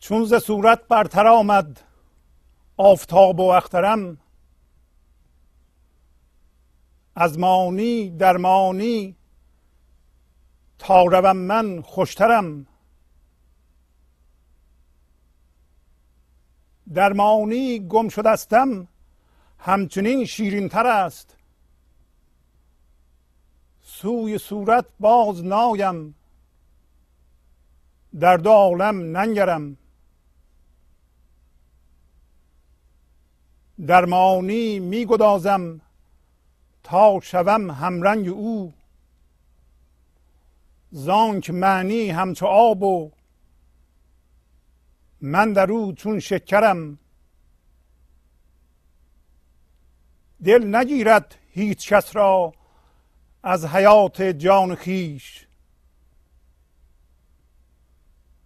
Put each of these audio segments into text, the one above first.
چون ز صورت برتر آمد آفتاب و اخترم. از مانی در مانی تا روم من خوشترم. در مانی گم شدستم همچنین شیرین تر است. سوی صورت باز نایم در دو عالم ننگرم. در معانی می گدازم تا شوم همرنگ او. زانک معنی همچو آب و من در او چون شکرم. دل نگیرد هیچ کس را از حیات جان خیش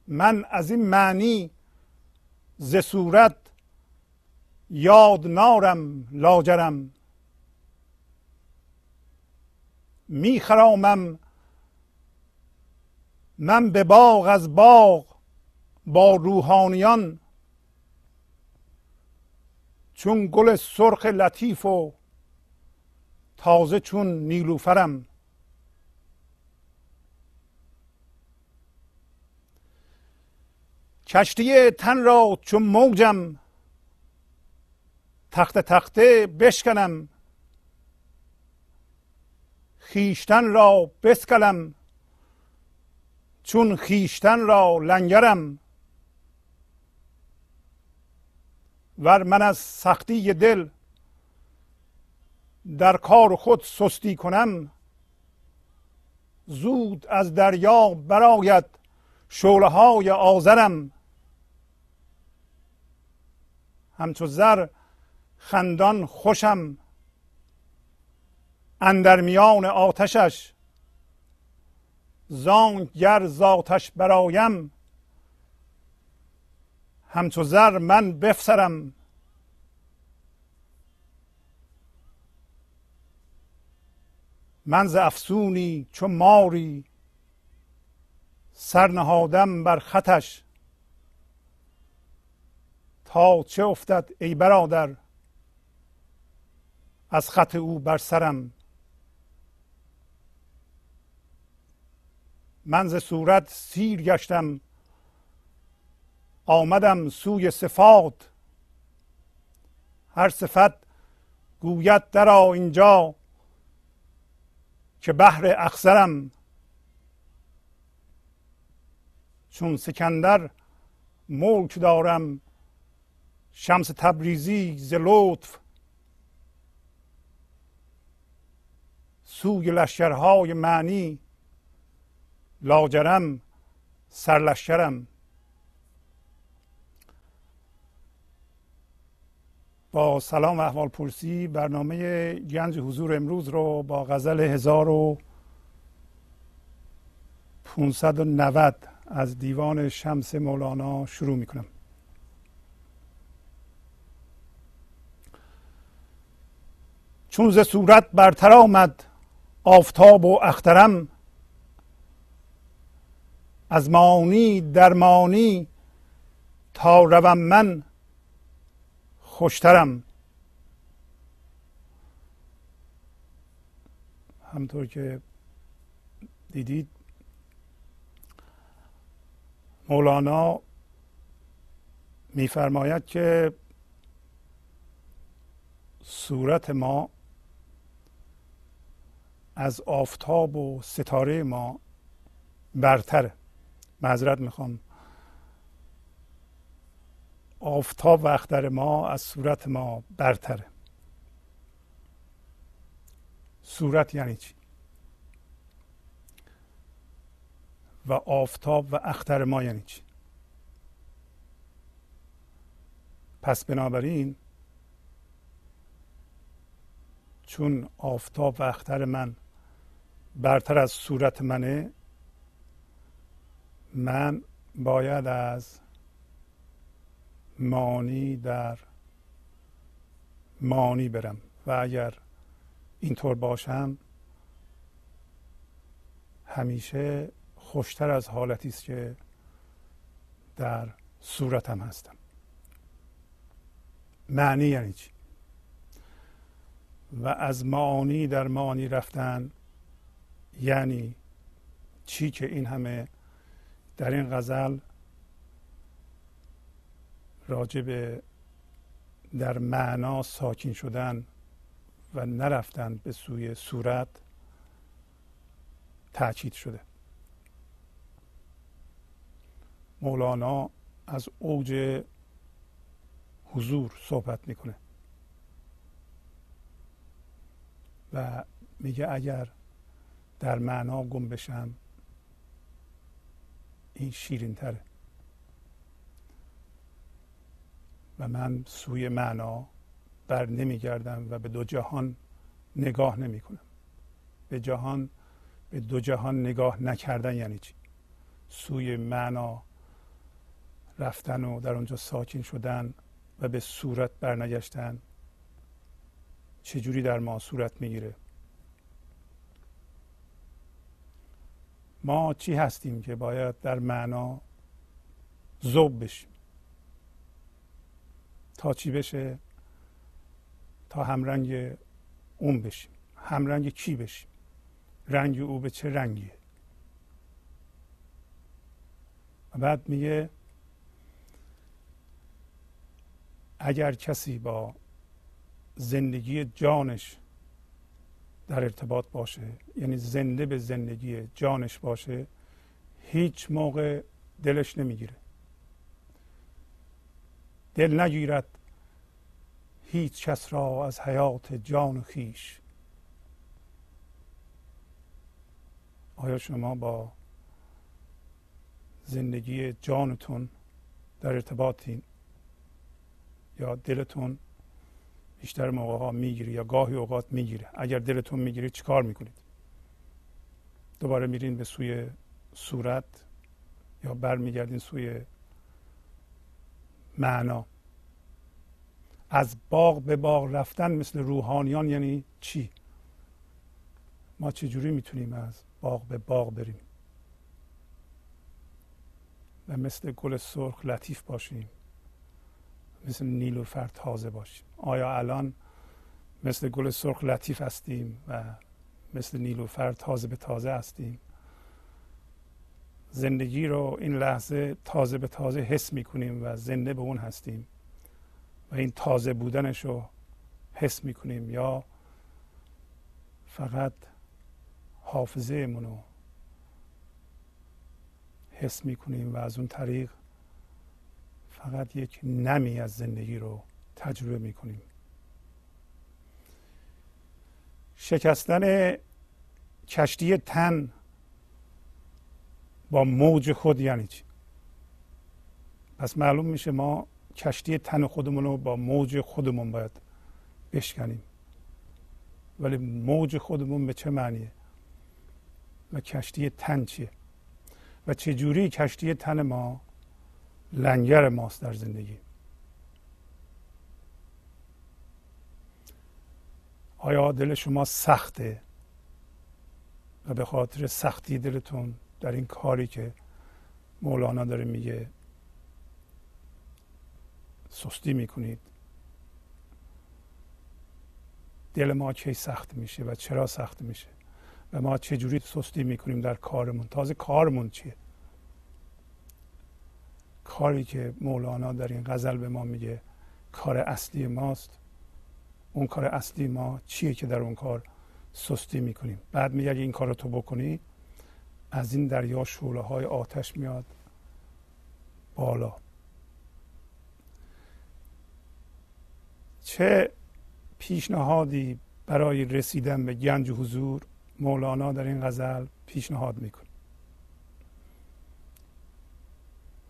من از این معنی ز صورت یاد نارم لاجرم. میخرامم. من به باغ از باغ با روحانیان. چون گل سرخ لطیف و تازه چون نیلوفرم. کشتی تن را چون موجم تخت تخته بشکنم. خیشتن را بسکلم. چون خیشتن را لنگرم. ور من از سختی دل در کار خود سستی کنم زود از دریا براید شعله های آذرم. همچو زر خندان خوشم. اندر میان آتشش زانک گر ذاتش برایم. همچو زر من بفسرم. من ز افسونی چو ماری سر نهادم بر خطش. تا چه افتد ای برادر؟ از خط او بر سرم. من ز صورت سیر گشتم. آمدم سوی صفات. هر صفت گوید درا اینجا که بحر اخسرم چون سکندر ملک دارم شمس تبریزی ز لطف سوی لشکرهای معنی. لاجرم سرلشکرم. با سلام و احوال پرسی برنامه گنج حضور امروز رو با غزل 1590 از دیوان شمس مولانا شروع می کنم چون ز صورت برتر آمد آفتاب و اخترم. از مانی در مانی تا روم من خوشترم. همطور که دیدید مولانا میفرماید که صورت ما از آفتاب و ستاره ما برتره معذرت می‌خوام. آفتاب و اختر ما از صورت ما برتره. صورت یعنی چی؟ و آفتاب و اختر ما یعنی چی؟ پس بنابراین چون آفتاب و اختر من برتر از صورت منه من باید از مانی در مانی برم. و اگر اینطور باشم همیشه خوشتر از حالتی است که در صورتم هستم. معنی یعنی چی؟ و از معانی در معانی رفتن یعنی چی که این همه در این غزل راجب در معنا ساکین شدن و نرفتن به سوی صورت تاکید شده. مولانا از اوج حضور صحبت می‌کنه. و میگه اگر در معنا گم بشم این شیرین تره و من سوی معنا بر نمیگردم و به دو جهان نگاه نمی کنم به جهان به دو جهان نگاه نکردن یعنی چی؟ سوی معنا رفتن و در اونجا ساکن شدن و به صورت برنگشتن چجوری در ما صورت می‌گیره؟ ما چی هستیم که باید در معنا زوب بشیم؟ تا چی بشه؟ تا همرنگ اون بشیم. همرنگ کی بشیم؟ رنگ او به چه رنگیه؟ و بعد میگه اگر کسی با زندگی جانش در ارتباط باشه. یعنی زنده به زندگی جانش باشه هیچ موقع دلش نمی‌گیره. دل نگیرد هیچ کس را از حیات جان و خیش. آیا شما با زندگی جانتون در ارتباطین یا دلتون بیشتر موقع ها می‌گیره یا گاهی اوقات می‌گیره اگر دلتون می‌گیره چیکار می‌کنید؟ دوباره میرین به سوی صورت یا برمیگردین سوی معنا. از باغ به باغ رفتن مثل روحانیان یعنی چی؟ ما چجوری می‌تونیم از باغ به باغ بریم؟ و مثل گل سرخ لطیف باشیم. مثل نیلوفر تازه باشیم. آیا الان مثل گل سرخ لطیف هستیم و مثل نیلوفر تازه به تازه هستیم؟ زندگی رو این لحظه تازه به تازه حس می‌کنیم و زنده به اون هستیم و این تازه بودنش رو حس می‌کنیم. یا فقط حافظه رو حس می‌کنیم و از اون طریق فقط یک نمی از زندگی رو تجربه می‌کنیم شکستن کشتی تن با موج خود یعنی چی؟ پس معلوم میشه ما کشتی تن خودمون رو با موج خودمون باید بشکنیم. ولی موج خودمون به چه معنیه؟ و کشتی تن چیه؟ و چه جوری کشتی تن ما لنگر ماست در زندگی. آیا دل شما سخته و به خاطر سختی دلتون در این کاری که مولانا داره میگه سستی می‌کنید؟ دل ما کی سخت میشه و چرا سخت میشه؟ و ما چجوری سستی می‌کنیم در کارمون؟ تازه کارمون چیه؟ کاری که مولانا در این غزل به ما میگه کار اصلی ماست. اون کار اصلی ما چیه که در اون کار سستی می‌کنیم؟ بعد میگه اگه این کار رو تو بکنی از این دریا شعله های آتش میاد بالا. چه پیشنهادی برای رسیدن به گنج حضور مولانا در این غزل پیشنهاد می‌کنه؟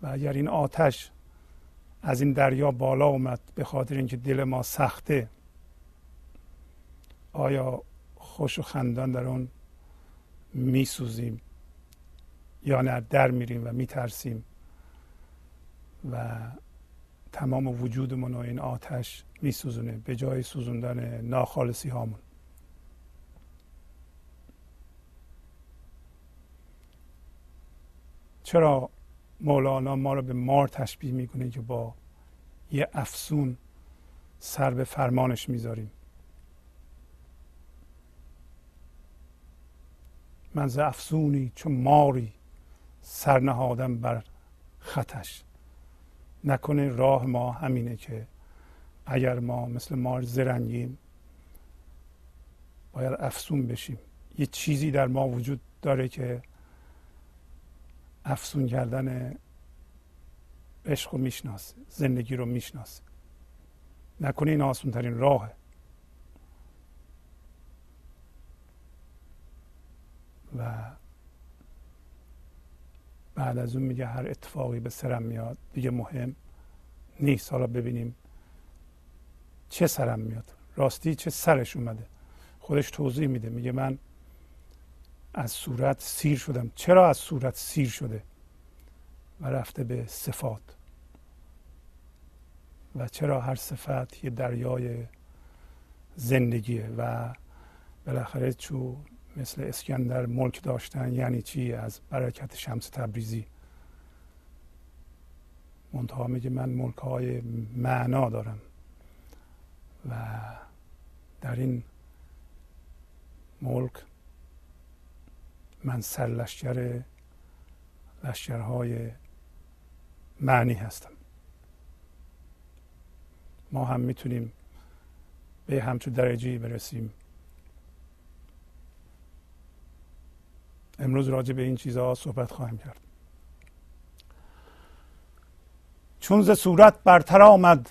و اگر این آتش از این دریا بالا اومد به خاطر اینکه دل ما سخته آیا خوش و خندان در اون میسوزیم یا نه؟ در میریم و میترسیم و تمام وجودمون و این آتش میسوزونه به جای سوزوندن ناخالصی هامون. چرا مولانا ما رو به مار تشبیه می‌کنه که با یه افسون سر به فرمانش می‌ذاریم. من ز افسونی چون ماری سر نهادم بر خطش. نکنه راه ما همینه که اگر ما مثل مار زرنگیم باید افسون بشیم. یه چیزی در ما وجود داره که افسون کردن عشق رو می‌شناسه زندگی رو می‌شناسه. نکنه این آسون ترین راهه. و بعد از اون میگه هر اتفاقی به سرم میاد دیگه مهم نیست. حالا ببینیم چه سرم میاد. راستی چه سرش اومده. خودش توضیح میده. میگه من از صورت سیر شدم. چرا از صورت سیر شده؟ و رفته به صفات. و چرا هر صفت یه دریای زندگیه و بالاخره چون مثل اسکندر ملک داشتن یعنی چی؟ از برکت شمس تبریزی. منتها میگه من ملک های معنا دارم. و در این ملک من سرلشکر لشکرهای معنی هستم. ما هم می‌تونیم به همچون درجه برسیم. امروز راجع به این چیزها صحبت خواهیم کرد. چون ز صورت برتر آمد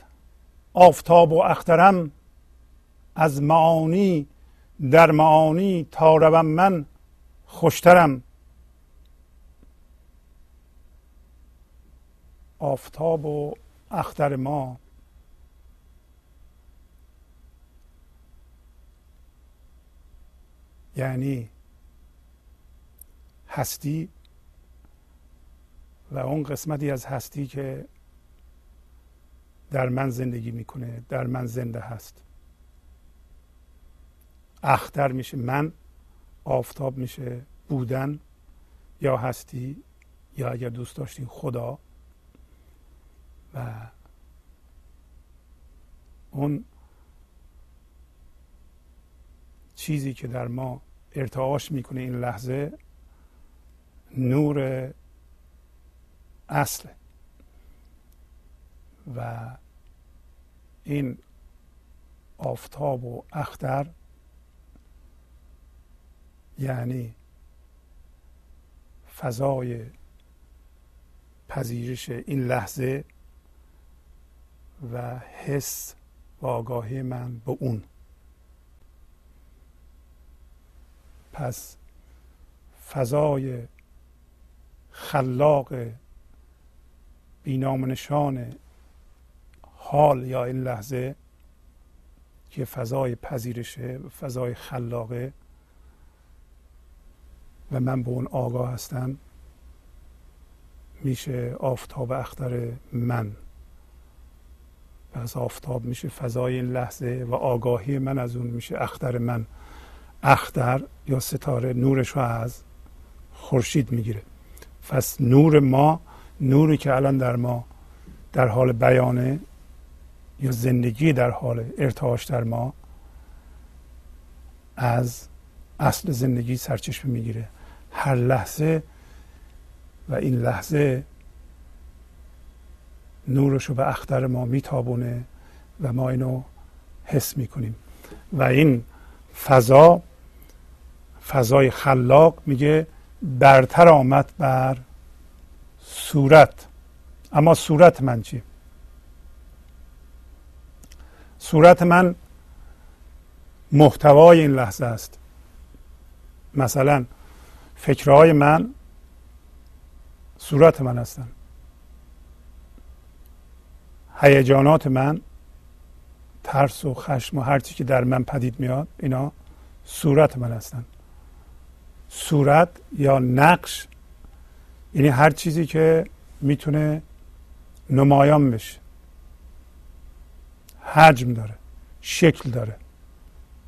آفتاب و اخترم از معانی در معانی تا روم من خوشترم. آفتاب و اختر ما. یعنی هستی و اون قسمتی از هستی که در من زندگی می‌کنه در من زنده هست. اختر میشه من. آفتاب میشه بودن یا هستی یا اگر دوست داشتین خدا و اون چیزی که در ما ارتعاش می‌کنه این لحظه نور اصل و این آفتاب و اختر یعنی فضای پذیرش این لحظه و حس و آگاهی من به اون. پس فضای خلاق بینام نشان حال یا این لحظه که فضای پذیرشه فضای خلاقه و من به اون آگاه هستم. میشه آفتاب اختر من. پس آفتاب میشه فضای این لحظه و آگاهی من از اون میشه اختر من. اختر یا ستاره نورش رو از خورشید می‌گیره. پس نور ما نوری که الان در ما در حال بیانه یا زندگی در حال ارتعاش در ما از اصل زندگی سرچشمه می‌گیره. هر لحظه و این لحظه نورش رو به اختر ما میتابونه و ما اینو حس می‌کنیم. و این فضا فضای خلاق میگه برتر آمد بر صورت. اما صورت من چی؟ صورت من محتوای این لحظه است. مثلا فکرهای من صورت من هستن. هیجانات من ترس و خشم و هر چی که در من پدید میاد اینا صورت من هستن. صورت یا نقش یعنی هر چیزی که می‌تونه نمایان بشه. حجم داره شکل داره.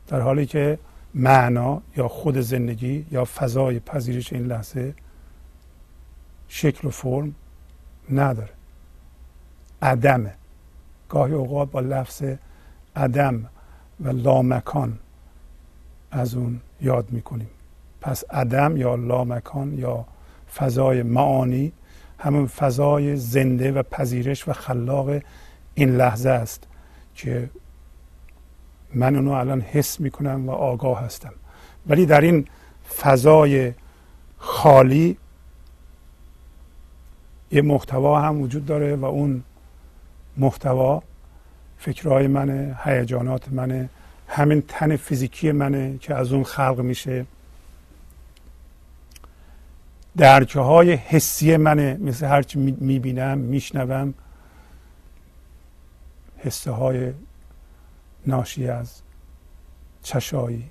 در حالی که معنا یا خود زندگی یا فضای پذیرش این لحظه شکل و فرم نداره. عدمه گاهی اوقات با لفظ عدم و لامکان از اون یاد می‌کنیم. پس عدم یا لامکان یا فضای معانی همون فضای زنده و پذیرش و خلاق این لحظه است که من اونو الان حس می‌کنم و آگاه هستم. ولی در این فضای خالی یه محتوا هم وجود داره و اون محتوا فکرهای منه هیجانات منه همین تن فیزیکی منه که از اون خلق میشه. درکه های حسی منه مثل هرچی می‌بینم میشنوم حسه های ناشی از چشایی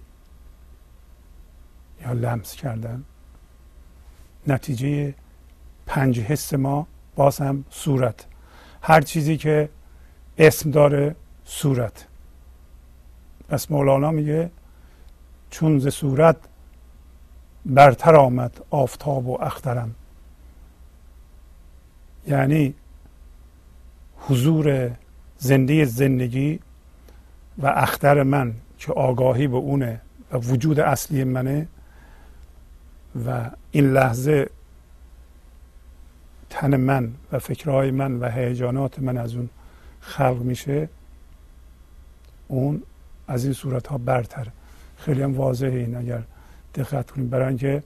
یا لمس کردن. نتیجه پنج حس ما باز هم صورت. هر چیزی که اسم داره صورت. پس مولانا میگه چون ز صورت برتر آمد آفتاب و اخترم. یعنی حضور زنده زندگی و اختر من که آگاهی به اونه و وجود اصلی منه و این لحظه تن من و فکرهای من و هیجانات من از اون خلق میشه اون از این صورت ها برتر. خیلی هم واضحه این اگر دقت کنیم. برای اینکه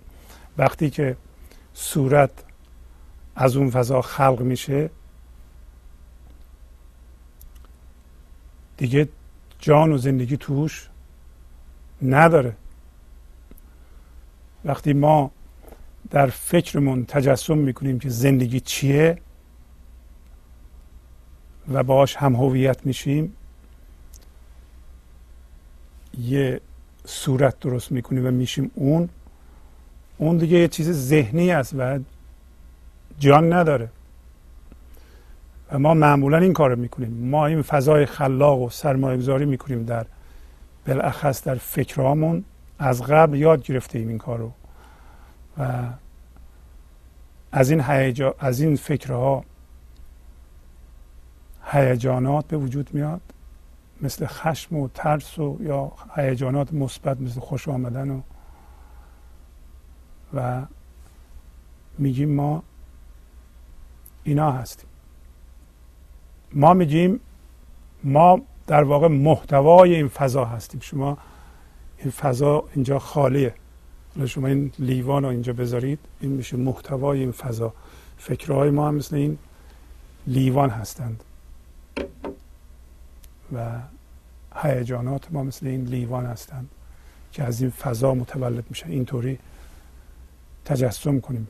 وقتی که صورت از اون فضا خلق میشه دیگه جان و زندگی توش نداره. وقتی ما در فکرمون تجسم می‌کنیم که زندگی چیه و باش هم هویت میشیم یه صورت درست می‌کنیم و میشیم اون اون دیگه یه چیز ذهنی است و جان نداره. ما معمولا این کار رو می‌کنیم. ما این فضای خلاق و سرمایه گذاری می‌کنیم در بالاخص در فکرامون از قبل یاد گرفتیم این کار رو و از این هیجا از این فکرها هیجانات به وجود میاد. مثل خشم و ترس و یا هیجانات مثبت مثل خوش آمدن و و میگیم ما اینا هستیم. ما میگیم ما در واقع محتوای این فضا هستیم. شما این فضا اینجا خالیه. شما این لیوان رو اینجا بذارید این میشه محتوای این فضا. فکرهای ما هم مثل این لیوان هستند. و هیجانات ما مثل این لیوان هستند که از این فضا متولد میشه. اینطوری تجسم کنیم.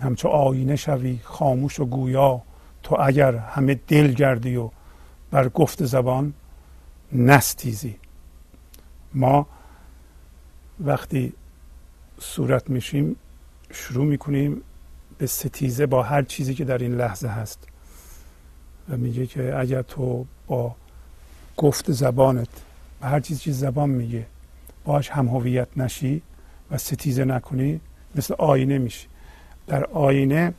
همچو آینه شوی خاموش و گویا تو اگر همه دل گردی و بر گفت زبان نستیزی. ما وقتی صورت میشیم شروع می‌کنیم به ستیزه با هر چیزی که در این لحظه هست. و میگه که اگر تو با گفت زبانت و هر چیزی که زبان میگه باش هم هویت نشی و ستیزه نکنی مثل آینه میشی. در آینه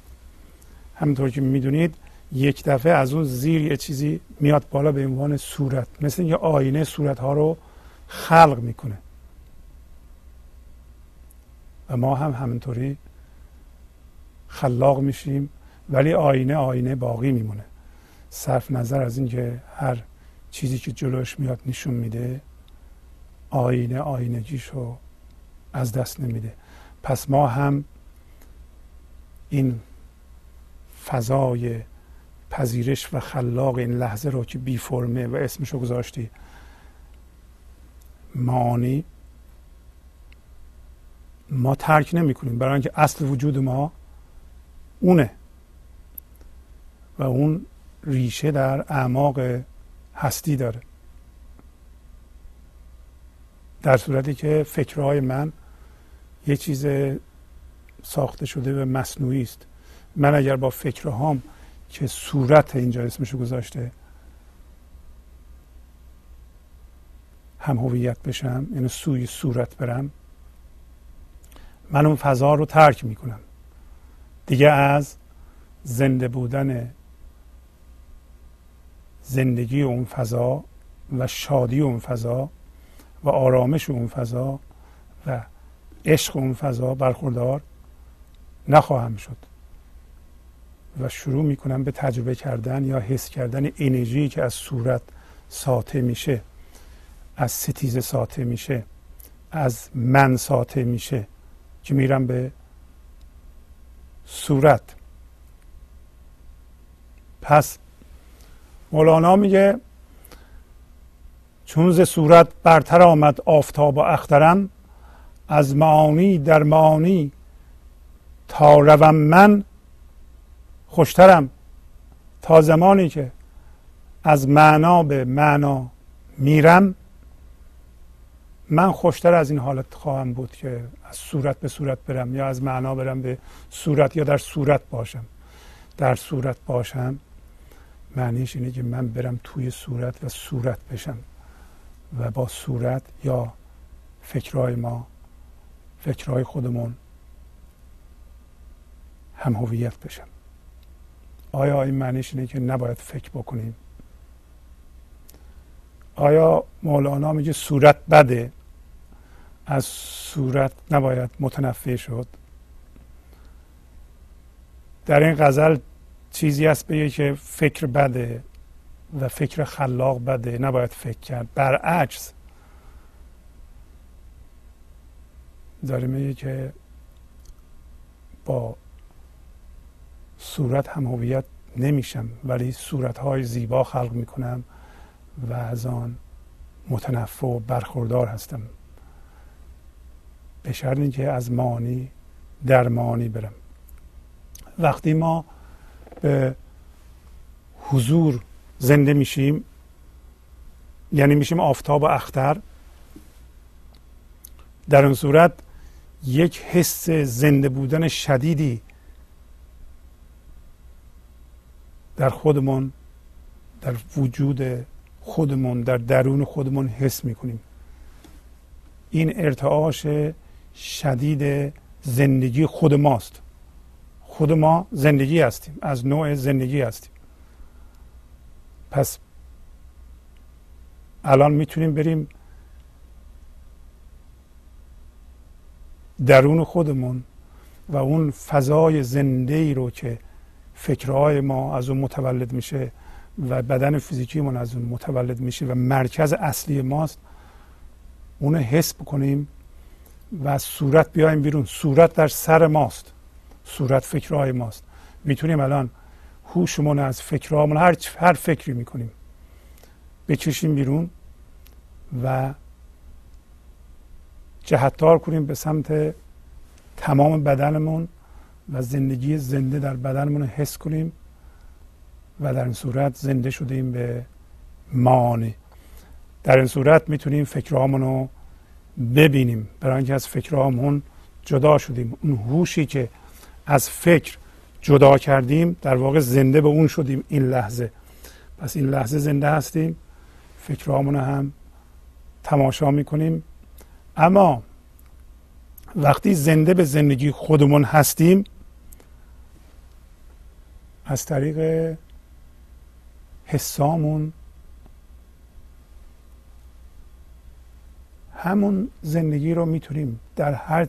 همونطور که می‌دونید یک دفعه از اون زیر یه چیزی میاد بالا به عنوان صورت. مثل یه آینه صورت ها رو خلق می‌کنه. و ما هم همینطوری خلاق میشیم ولی آینه آینه باقی میمونه. صرف نظر از اینکه هر چیزی که جلوش میاد نشون میده آینه آینگیشو از دست نمیده. پس ما هم این فضای پذیرش و خلاق این لحظه رو که بی فرمه و اسمشو گذاشتی معانی ما ترک نمی کنیم برای اینکه اصل وجود ما اونه. و اون ریشه در اعماق هستی داره. در صورتی که فکرهای من یه چیز ساخته شده و مصنوعی است. من اگر با فکرهام که صورت اینجا اسمشو گذاشته هم هویت بشم یعنی سوی صورت برم من اون فضا رو ترک می‌کنم. دیگه از زنده بودن زندگی اون فضا و شادی اون فضا و آرامش اون فضا و عشق اون فضا برخوردار نخواهم شد. و شروع می‌کنم به تجربه کردن یا حس کردن انرژی که از صورت ساطع میشه از ستیزه ساطع میشه از من ساطع میشه که میرم به صورت. پس مولانا میگه چون ز صورت برتر آمد آفتاب و اخترم از معانی در معانی تا روم من خوشترم. تا زمانی که از معنا به معنا میرم من خوشتر از این حالت خواهم بود که از صورت به صورت برم یا از معنا برم به صورت یا در صورت باشم. در صورت باشم معنیش اینه که من برم توی صورت و صورت بشم و با صورت یا فکرهای ما فکرهای خودمون هم هویت بشم. آیا این معنیش اینه که نباید فکر بکنیم؟ آیا مولانا میگه صورت بده؟ از صورت نباید متنفع شد. در این غزل چیزی هست بگه که فکر بده و فکر خلاق بده نباید فکر کرد. برعکس داره میگه که با صورت هم هویت نمیشم ولی صورت های زیبا خلق می‌کنم و از آن متنفع و برخوردار هستم. به شرط اینکه از مانی در مانی برم. وقتی ما به حضور زنده میشیم یعنی میشیم آفتاب و اختر در اون صورت یک حس زنده بودن شدیدی در خودمون در وجود خودمون در درون خودمون حس می‌کنیم. این ارتعاش شدید زندگی خود ماست. خود ما زندگی هستیم از نوع زندگی هستیم. پس الان می‌تونیم بریم درون خودمون و اون فضای زنده ای رو که فکرهای ما از اون متولد میشه و بدن فیزیکیمون از اون متولد میشه و مرکز اصلی ماست. اونو حس بکنیم و از صورت بیایم بیرون. صورت در سر ماست. صورت فکرهای ماست. می‌تونیم الان هوشمون از فکرهامون هر هر فکری می‌کنیم بکشیم بیرون و جهتدار کنیم به سمت تمام بدنمون و زندگی زنده در بدنمون حس کنیم و در این صورت زنده شدیم به مانی در این صورت می‌تونیم فکرهامون رو ببینیم. برای اینکه از فکرهامون جدا شدیم. اون هوشی که از فکر جدا کردیم در واقع زنده به اون شدیم این لحظه. پس این لحظه زنده هستیم. فکرهامون هم تماشا می‌کنیم. اما وقتی زنده به زندگی خودمون هستیم از طریق حسامون همون زندگی رو می‌تونیم در هر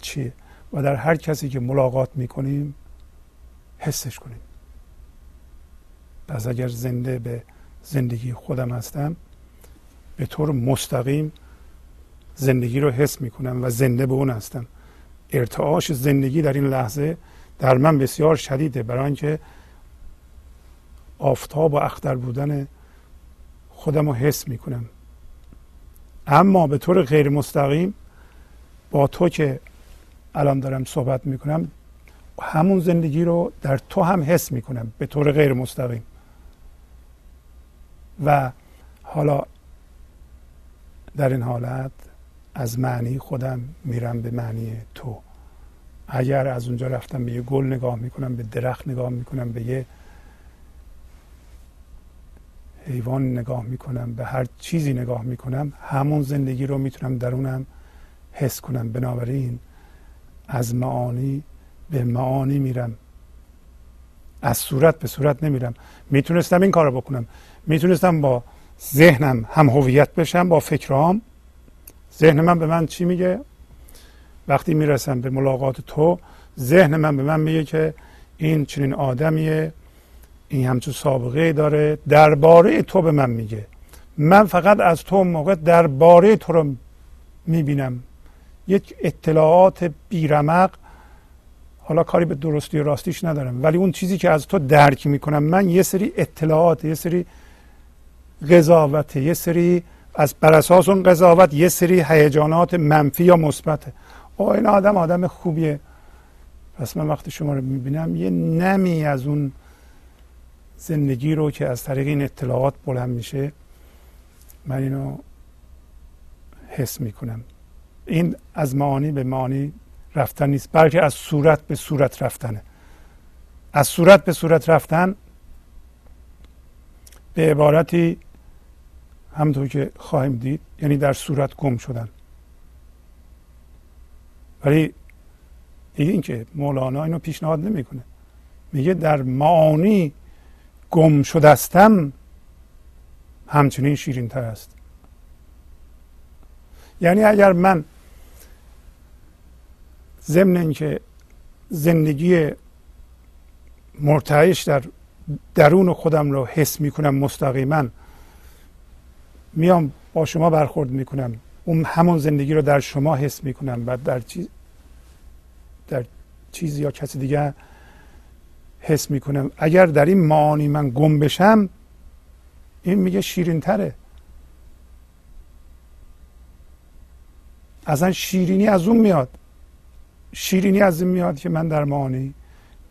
چی و در هر کسی که ملاقات می‌کنیم حسش کنیم. پس اگر زنده به زندگی خودم هستم به طور مستقیم زندگی رو حس می‌کنم و زنده به اون هستم. ارتعاش زندگی در این لحظه در من بسیار شدیده برای اینکه آفتاب و اختر بودن خودم رو حس می‌کنم. اما به طور غیر مستقیم با تو که الان دارم صحبت می‌کنم همون زندگی رو در تو هم حس می‌کنم به طور غیر مستقیم. و حالا در این حالت از معنی خودم میرم به معنی تو. اگر از اونجا رفتم به یه گل نگاه می‌کنم به درخت نگاه می‌کنم به یه حیوان نگاه می‌کنم به هر چیزی نگاه می‌کنم همون زندگی رو می‌تونم درونم حس کنم. بنابراین از معانی به معانی میرم. از صورت به صورت نمیرم. می‌تونستم این کار بکنم. می‌تونستم با ذهنم هم هویت بشم با فکرام ذهن من به من چی میگه؟ وقتی می‌رسم به ملاقات تو ذهن من به من میگه که این چنین آدمیه. این همچون سابقه داره. درباره تو به من میگه. من فقط از تو موقع درباره تو رو می‌بینم. یک اطلاعات بیرمق. حالا کاری به درستی و راستیش ندارم. ولی اون چیزی که از تو درک می‌کنم من یه سری اطلاعات یه سری قضاوت یه سری از بر اساس اون قضاوت یه سری هیجانات منفی یا مثبته او این آدم آدم خوبیه. پس من وقتی شما رو می‌بینم یه نمی از اون زندگی رو که از طریق این اطلاعات بلند میشه من اینو حس می‌کنم. این از معانی به معانی رفتن نیست بلکه از صورت به صورت رفتنه. از صورت به صورت رفتن به عبارتی همطور که خواهیم دید یعنی در صورت گم شدن. ولی دیگه اینکه مولانا اینو پیشنهاد نمی‌کنه. میگه در معانی گم شدستم همچنین شیرین تر است. یعنی اگر من ضمن اینکه زندگی مرتعش در درون خودم رو حس می‌کنم مستقیما میام با شما برخورد می‌کنم اون همون زندگی رو در شما حس می‌کنم و در چیز در چیزی یا کسی دیگه حس می‌کنم. اگر در این معانی من گم بشم این میگه شیرین تره اصلا شیرینی از اون میاد. شیرینی از این میاد که من در معانی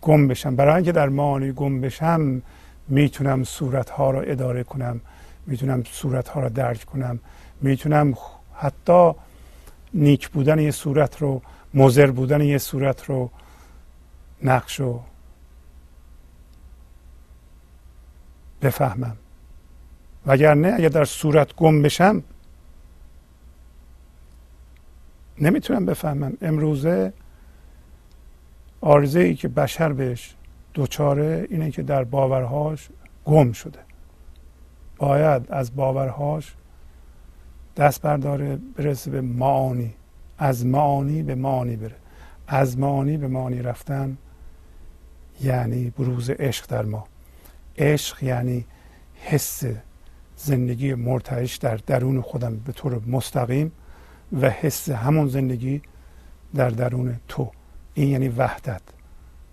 گم بشم. برای اینکه در معانی گم بشم می‌تونم صورت ها رو اداره کنم. می‌تونم صورت ها رو درک کنم. می‌تونم حتی نیک بودن یه صورت رو مزر بودن یه صورت رو نقش و بفهمم. وگرنه اگر در صورت گم بشم نمی‌تونم بفهمم. امروزه آرزه ای که بشر بهش دوچاره اینه که در باورهاش گم شده. باید از باورهاش دست برداره برسه به معانی. از معانی به معانی بره. از معانی به معانی رفتن یعنی بروز عشق در ما. عشق یعنی حس زندگی مرتعش در درون خودم به طور مستقیم و حس همون زندگی در درون تو. این یعنی وحدت.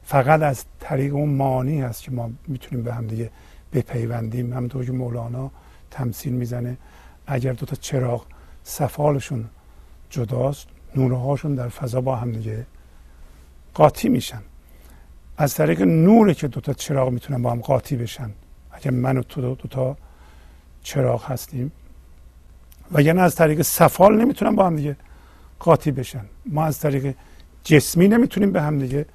فقط از طریق اون معنی هست که ما می‌تونیم به هم دیگه بپیوندیم. همونطور که مولانا تمثیل می‌زنه اگر دو تا چراغ سفالشون جداست نورهاشون در فضا با هم دیگه قاطی میشن. از طریق نوری که دوتا چراغ می‌تونن با هم قاطی بشن. اگر من و تو دوتا چراغ هستیم. و یعنی از طریق سفال نمی‌تونن با هم دیگه قاطی بشن. ما از طریق جسمی نمی‌تونیم به هم دیگه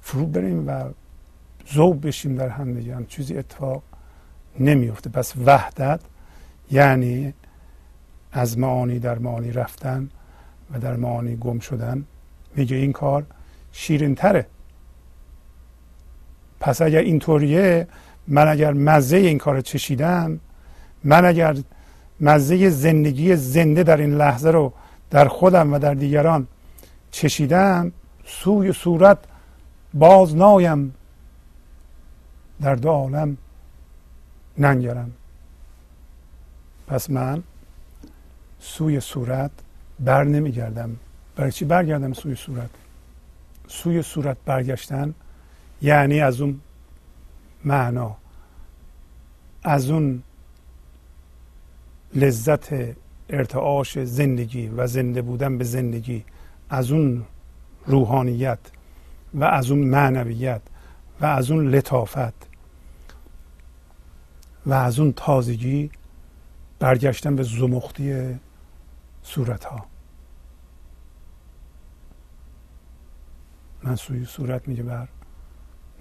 فرو بریم و ذوب بشیم در هم دیگه. هم چیزی اتفاق نمیفته پس وحدت یعنی از معانی در معانی رفتن و در معانی گم شدن. میگه این کار شیرین تره پس اگر اینطوریه من اگر مزه این کار چشیدم من اگر مزه زندگی زنده در این لحظه رو در خودم و در دیگران چشیدم سوی صورت باز نایم در دو عالم ننگرم. پس من سوی صورت بر نمیگردم. برای چی برگردم سوی صورت؟ سوی صورت برگشتن یعنی از اون معنا از اون لذت ارتعاش زندگی و زنده بودن به زندگی از اون روحانیت و از اون معنویت و از اون لطافت و از اون تازگی برگشتن به زمختی صورت ها من سوی صورت میگه بر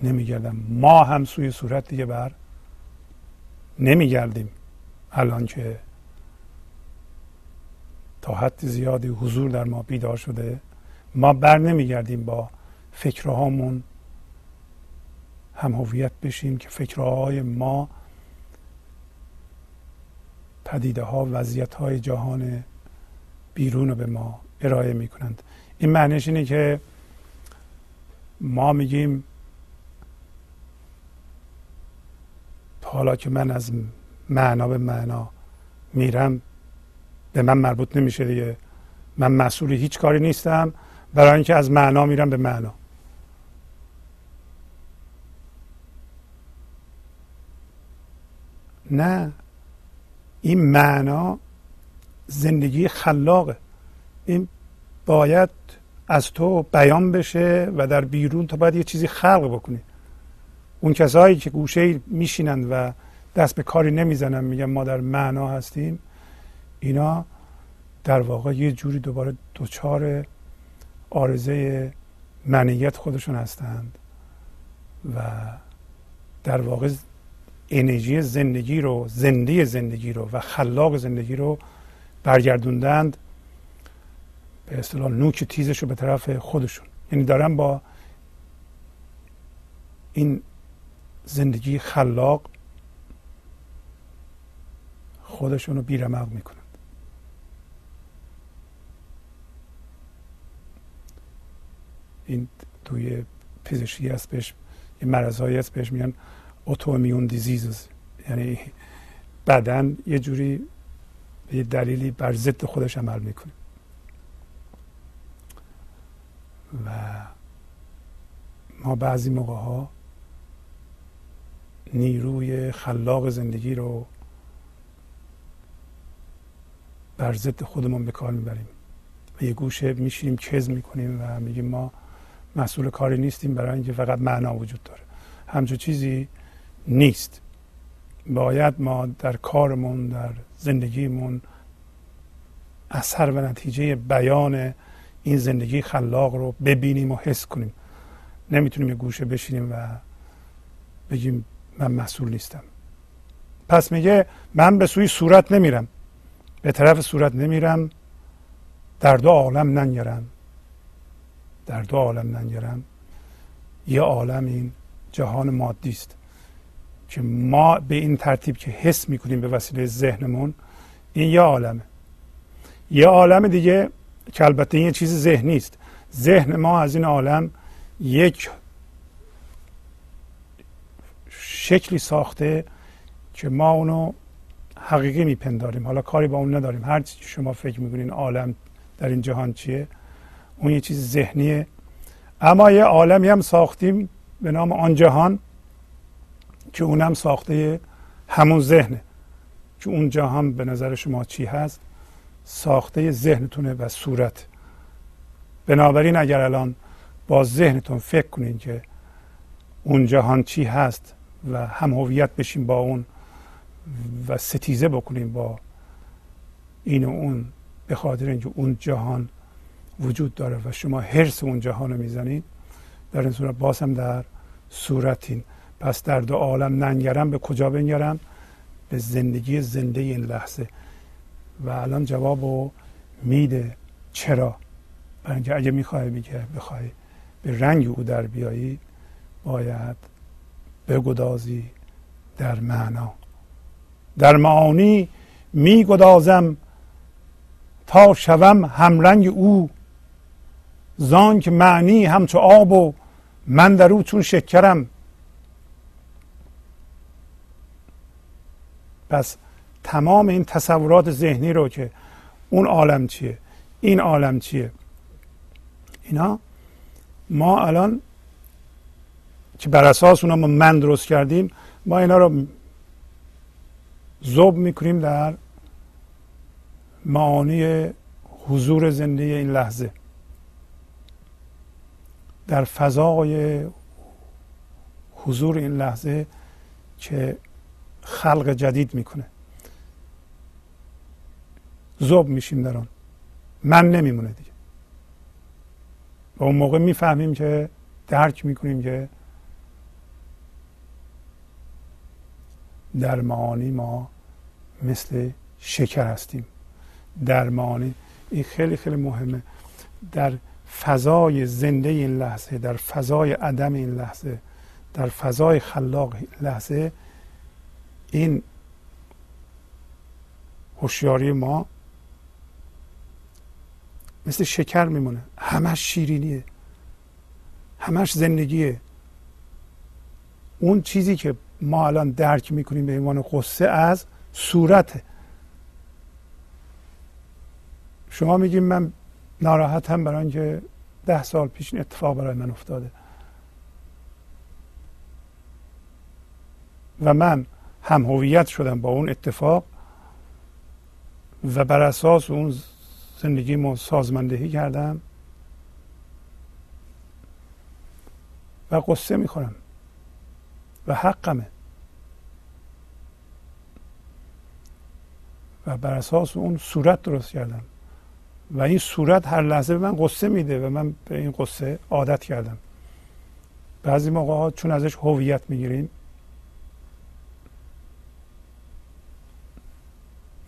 نمیگردم. ما هم سوی صورت دیگه بر نمیگردیم. الان که تا حد زیادی حضور در ما بیدار شده ما بر نمیگردیم با فکرهامون هم هویت بشیم که فکرهای ما پدیده ها وضعیت های جهان بیرون رو به ما ارائه می کنند این معنیش اینه که ما میگیم حالا که من از معنا به معنا میرم به من مربوط نمیشه دیگه. من مسئول هیچ کاری نیستم برای اینکه از معنا میرم به معنا. نه. این معنا زندگی خلاقه. این باید از تو بیان بشه و در بیرون تو باید یه چیزی خلق بکنی. اون کسایی که گوشه میشینند و دست به کاری نمی‌زنن میگن ما در معنا هستیم اینا در واقع یه جوری دوباره دوچار آرزه منیت خودشون هستند و در واقع انرژی زندگی رو زنده زندگی رو و خلاق زندگی رو برگردوندند به اصطلاح نوک تیزش رو به طرف خودشون. یعنی دارن با این زندگی خلاق خودشون رو بیرمق می‌کنند این توی پزشکی هست بهش یه مرضهایی هست بهش میگن اتومیون دیزیز یعنی بدن یه جوری به یه دلیلی بر ضد خودش عمل می‌کنه. و ما بعضی موقع ها نیروی خلاق زندگی رو بر ضد خودمون به کار می‌بریم. و یه گوشه میشینیم کز می‌کنیم و میگیم ما مسئول کاری نیستیم برای اینکه فقط معنا وجود داره. همچون چیزی نیست. باید ما در کارمون در زندگیمون اثر و نتیجه بیان این زندگی خلاق رو ببینیم و حس کنیم. نمی‌تونیم یه گوشه بشینیم و بگیم من مسئول نیستم. پس میگه من به سوی صورت نمیرم. به طرف صورت نمیرم. در دو عالم ننگرم. در دو عالم ننگرم. یه عالم این جهان مادی است که ما به این ترتیب که حس می‌کنیم به وسیله ذهنمون این یه عالمه. یه عالم دیگه که البته این یه چیز ذهنی است ذهن ما از این عالم یک شکلی ساخته که ما اونو حقیقی میپنداریم. حالا کاری با اون نداریم. هر چی شما فکر می‌کنین عالم در این جهان چیه اون یه چیز ذهنیه. اما یه عالمی هم ساختیم به نام آن جهان که اونم ساخته همون ذهنه. که اون جهان به نظر شما چی هست؟ ساخته ذهنتونه و صورت. بنابراین اگر الان با ذهنتون فکر کنین که اون جهان چی هست و هم هویت بشیم با اون و ستیزه بکنیم با این و اون به خاطر اینکه اون جهان وجود داره و شما حرس اون جهان رو می‌زنید در این صورت باز در صورتین. پس در دو عالم ننگرم به کجا بنگرم؟ به زندگی زنده این لحظه. و الان جواب رو میده. چرا؟ برای اینکه اگه می‌خوای میگه بخوای به رنگ او در بیایی باید بگدازی در معنا. در معانی میگدازم تا شوم همرنگ او. زان که معنی همچو آب و من در او چون شکرم. پس تمام این تصورات ذهنی رو که اون عالم چیه این عالم چیه. اینا ما الان که بر اساس اونا ما من درست کردیم ما اینا رو زوب می‌کنیم در معانی حضور زنده این لحظه. در فضای حضور این لحظه که خلق جدید می‌کنه. زوب میشیم در آن. من نمیمونه دیگه. و اون موقع می‌فهمیم که درک می‌کنیم که در معانی ما مثل شکر هستیم. در معانی این خیلی خیلی مهمه. در فضای زنده این لحظه در فضای عدم این لحظه در فضای خلاق لحظه این هوشیاری ما مثل شکر میمونه. همش شیرینیه. همش زندگیه. اون چیزی که ما الان درک می‌کنیم به عنوان قصه از صورته. شما میگیم من ناراحتم برای اینکه ده سال پیش این اتفاق برای من افتاده. و من هم هویت شدم با اون اتفاق و بر اساس اون زندگی سازماندهی کردم و قصه می‌خورم و حقمه. و بر اساس اون صورت درست کردم. و این صورت هر لحظه به من قصه میده و من به این قصه عادت کردم. بعضی موقع ها چون ازش هویت می‌گیریم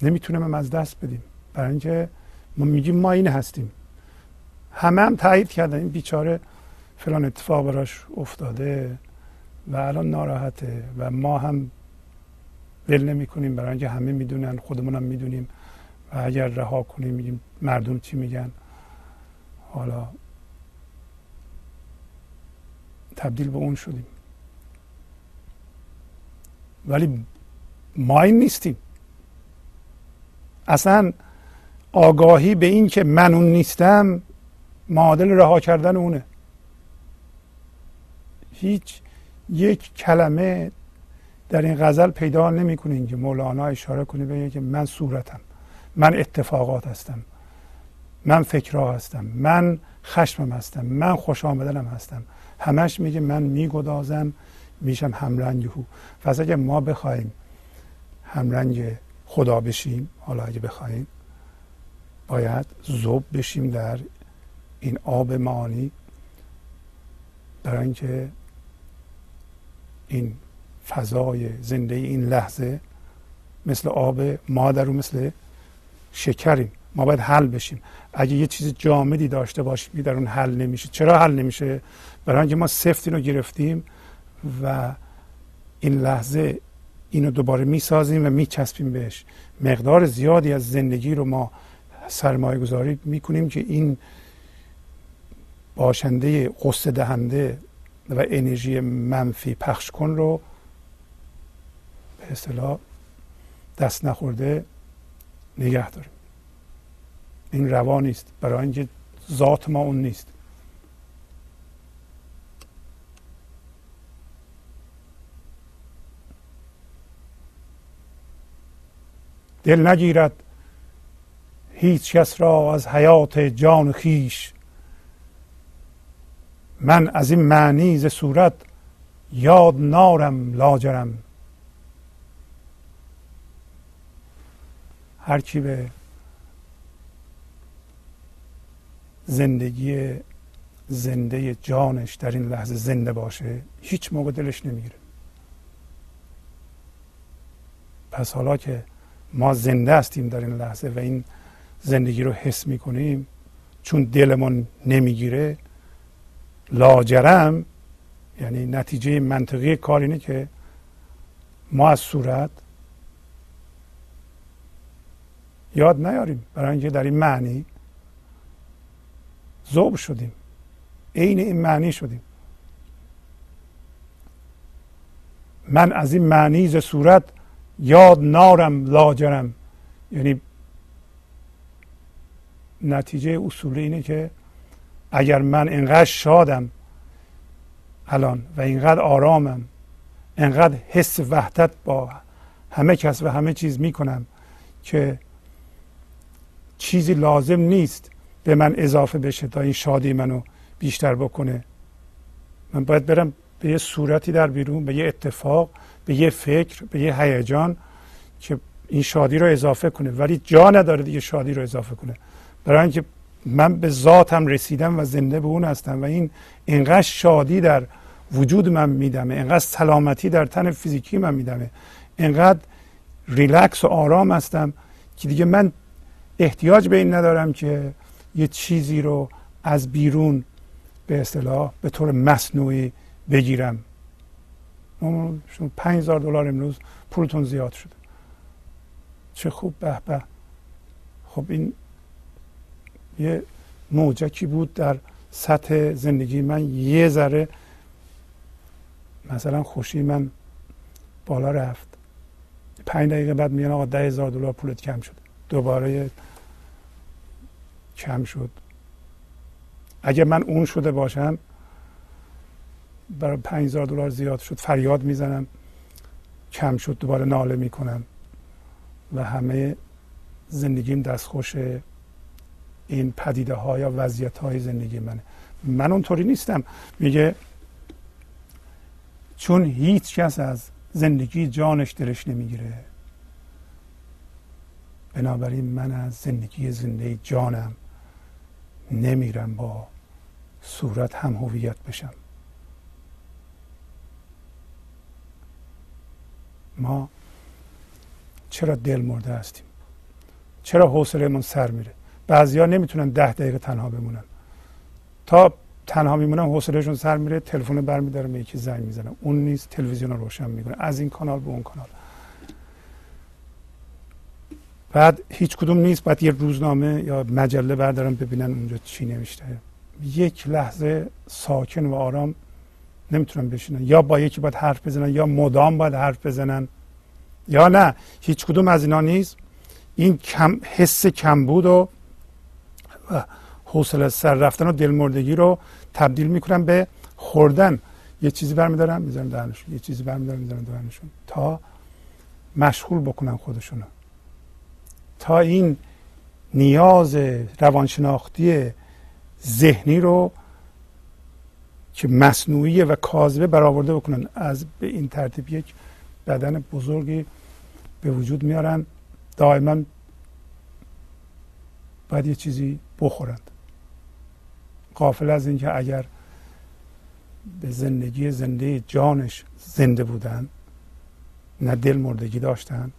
نمی‌تونیم از دست بدیم. برای اینکه ما میگیم ما این هستیم. همه هم تایید کردن. این بیچاره فلان اتفاق براش افتاده و الان ناراحته و ما هم ول نمی کنیم. برای اینکه همه می‌دونن خودمون هم می‌دونیم و اگر رها کنیم میگیم مردم چی میگن. حالا تبدیل به اون شدیم. ولی ما این نیستیم. اصلا آگاهی به این که من اون نیستم معادل رها کردن اونه. هیچ یک کلمه در این غزل پیدا نمی‌کنین که مولانا اشاره کنه به که من صورتم من اتفاقات هستم من فکرها هستم من خشمم هستم من خوش آمدنم هستم. همش میگه من میگدازم میشم همرنگ هو. پس اگه ما بخوایم همرنگ خدا بشیم حالا اگه بخوایم باید زوب بشیم در این آب معانی برای اینکه این فضای زنده این لحظه مثل آب ما در مثل شکریم. ما باید حل بشیم. اگه یه چیز جامدی داشته باشیم در اون حل نمیشه. چرا حل نمیشه؟ برای اینکه ما سفتین رو گرفتیم و این لحظه اینو دوباره می‌سازیم و میچسبیم بهش. مقدار زیادی از زندگی رو ما سرمایه گذاری می‌کنیم که این باشنده قصه دهنده و انرژی منفی پخش کن رو به اصطلاح دست نخورده نگه داریم. این روا نیست. برای اینکه ذات ما اون نیست. دل نگیرد. هیچ کس را از حیات جان خیش. من از این معنی ز صورت یاد نارم لاجرم. هر کی به زندگی زنده جانش در این لحظه زنده باشه هیچ موقع دلش نمی‌گیره پس حالا که ما زنده هستیم در این لحظه و این زندگی رو حس می‌کنیم چون دلمون نمی‌گیره. لاجرم یعنی نتیجه منطقی کار اینه که ما از صورت یاد نیاریم. برای اینکه در این معنی ذوب شدیم. عین این معنی شدیم. من از این معنی ز صورت یاد نارم لاجرم. یعنی نتیجه اصولی اینه که اگر من انقدر شادم الان و اینقدر آرامم انقدر حس وحدت با همه کس و همه چیز می‌کنم که چیزی لازم نیست به من اضافه بشه تا این شادی منو بیشتر بکنه. من باید برم به یه صورتی در بیرون به یه اتفاق به یه فکر به یه هیجان که این شادی رو اضافه کنه. ولی جا نداره دیگه شادی رو اضافه کنه. برای اینکه من به ذاتم رسیدم و زنده به اون هستم و این اینقدر شادی در وجود من میدمه اینقدر سلامتی در تن فیزیکی من میدمه اینقدر ریلکس و آرام هستم که دیگه من احتیاج به این ندارم که یه چیزی رو از بیرون به اصطلاح به طور مصنوعی بگیرم. شما پنج هزار دلار امروز پولتون زیاد شده. چه خوب به به. خب این یه موجکی بود در سطح زندگی من. یه ذره مثلا خوشی من بالا رفت. پنج دقیقه بعد میگن آقا ده هزار دلار پولت کم شد. دوباره کم شد. اگه من اون شده باشم برای پنج هزار دلار زیاد شد فریاد می‌زنم کم شد دوباره ناله می‌کنم. و همه زندگیم دستخوش این پدیده ها یا وضعیت های زندگی منه. من اونطوری نیستم. میگه چون هیچ کس از زندگی جانش دلش نمی‌گیره. بنابراین من از زندگی زنده جانم نمیرم با صورت هم هویت بشم. ما چرا دل مرده هستیم؟ چرا حوصلهمون سر میره؟ بعضیا نمی‌تونن ده دقیقه تنها بمونن. تا تنها میمونن حوصلهشون سر میره تلفن برمیدارن به یکی زنگ می‌زنه. اون نیست تلویزیون رو روشن می‌کنه. از این کانال به اون کانال. بعد هیچ کدوم نیست. بعد یه روزنامه یا مجله بردارن ببینن اونجا چی نوشته. یک لحظه ساکن و آرام نمی‌تونن بشینن. یا با یکی باید حرف بزنن یا مدام باید حرف بزنن. یا نه هیچ کدوم از اینا نیست. این کم حس کمبود و حوصله سر رفتن و دلمردگی رو تبدیل می‌کنن به خوردن. یه چیزی برمیدارن می‌ذارن دهنشون. یه چیزی برمیدارن می‌ذارن دهنشون. تا مشغول بکنن خودشونو تا این نیاز روانشناختی ذهنی رو که مصنوعی و کاذبه برآورده بکنن از به این ترتیب یک بدن بزرگی به وجود میارن. دائما باید یه چیزی بخورند. قافل از اینکه اگر به زندگی زنده جانش زنده بودن نه دل مردگی داشتن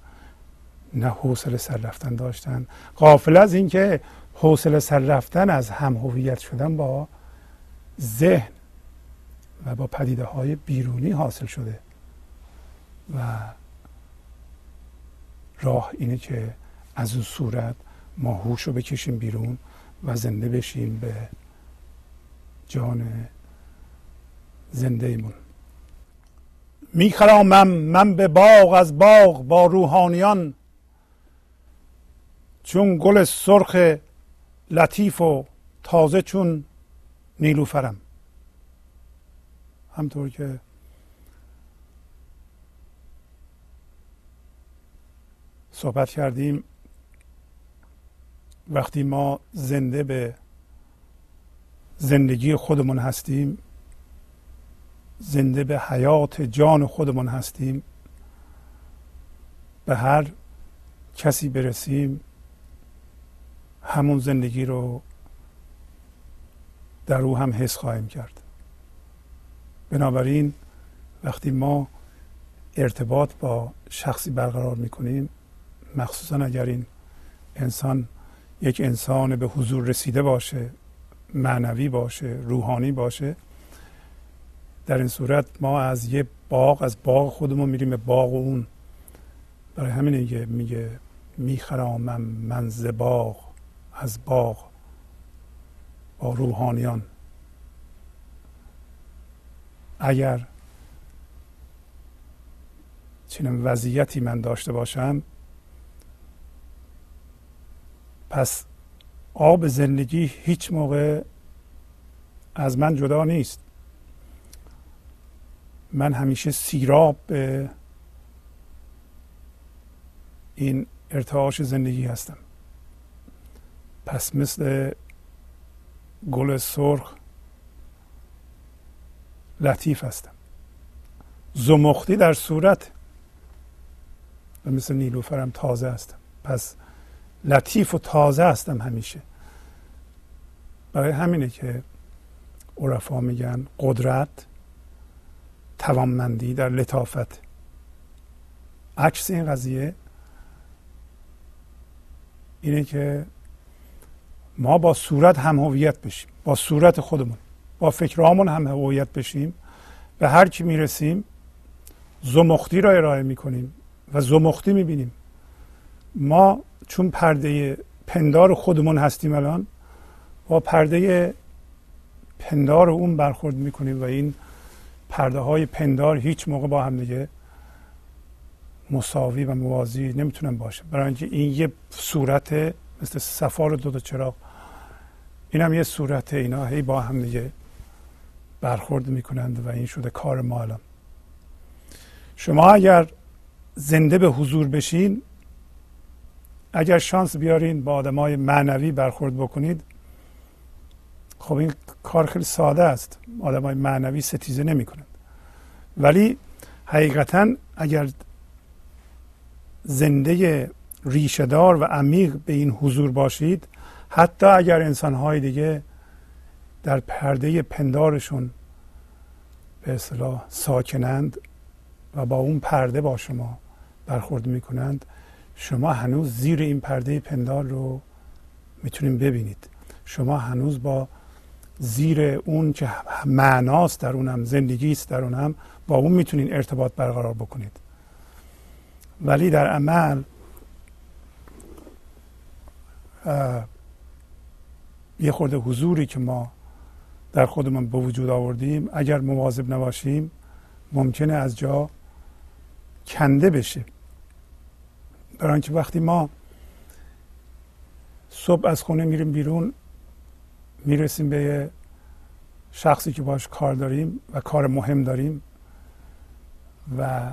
نه حوصله سر رفتن داشتن قافل از اینکه حوصله سر رفتن از هم هویت شدن با ذهن و با پدیده های بیرونی حاصل شده. و راه اینه که از اون صورت ما هوش رو بکشیم بیرون. و زنده بشیم به جان زنده ایمون. میخرامم من به باغ از باغ با روحانیان چون گل سرخ لطیف و تازه چون نیلوفرم. همطور که صحبت کردیم وقتی ما زنده به زندگی خودمون هستیم زنده به حیات جان خودمون هستیم به هر کسی برسیم همون زندگی رو در او هم حس خواهیم کرد. بنابراین وقتی ما ارتباط با شخصی برقرار می‌کنیم مخصوصا اگر این انسان یک انسان به حضور رسیده باشه معنوی باشه روحانی باشه در این صورت ما از یه باغ از باغ خودمون میریم به باغ اون. برای همین میگه میگه میخرامم من ز باغ از باغ با روحانیان. اگر چنین وضعیتی من داشته باشم پس آب زندگی هیچ موقع از من جدا نیست. من همیشه سیراب به این ارتعاش زندگی هستم. پس مثل گل سرخ لطیف هستم. زمختی در صورت و مثل نیلوفرم تازه هستم. پس لطیف و تازه هستم همیشه. برای همینه که عرفا میگن قدرت توانمندی در لطافت. عکس این قضیه اینه که ما با صورت هم هویت بشیم با صورت خودمون با فکرامون هم هویت بشیم و هر کی می‌رسیم زمختی را ارائه می‌کنیم و زمختی می‌بینیم. ما چون پرده پندار خودمون هستیم الان با پرده پندار اون برخورد می‌کنیم و این پرده های پندار هیچ موقع با هم دیگه مساوی و موازی نمی‌تونن باشه. برای اینکه این یه صورت مثل سفار دو تا چراغ این هم یه صورت اینا هی با هم دیگه برخورد می‌کنند و این شده کار ما الان. شما اگر زنده به حضور بشین اگر شانس بیارین با آدمای معنوی برخورد بکنید خب این کار خیلی ساده است. آدمای معنوی ستیزه نمی کنند ولی حقیقتا اگر زنده ریشهدار و عمیق به این حضور باشید حتی اگر انسانهای دیگه در پرده پندارشون به اصطلاح ساکنند و با اون پرده با شما برخورد می‌کنند شما هنوز زیر این پرده پندار رو می‌تونیم ببینید. شما هنوز با زیر اون که معناست در اونم زندگی است در اونم با اون می‌تونین ارتباط برقرار بکنید. ولی در عمل یه خورده حضوری که ما در خودمون به وجود آوردیم اگر مواظب نباشیم ممکنه از جا کنده بشه. برای اینکه وقتی ما صبح از خونه میریم بیرون می‌رسیم به شخصی که باش کار داریم و کار مهم داریم و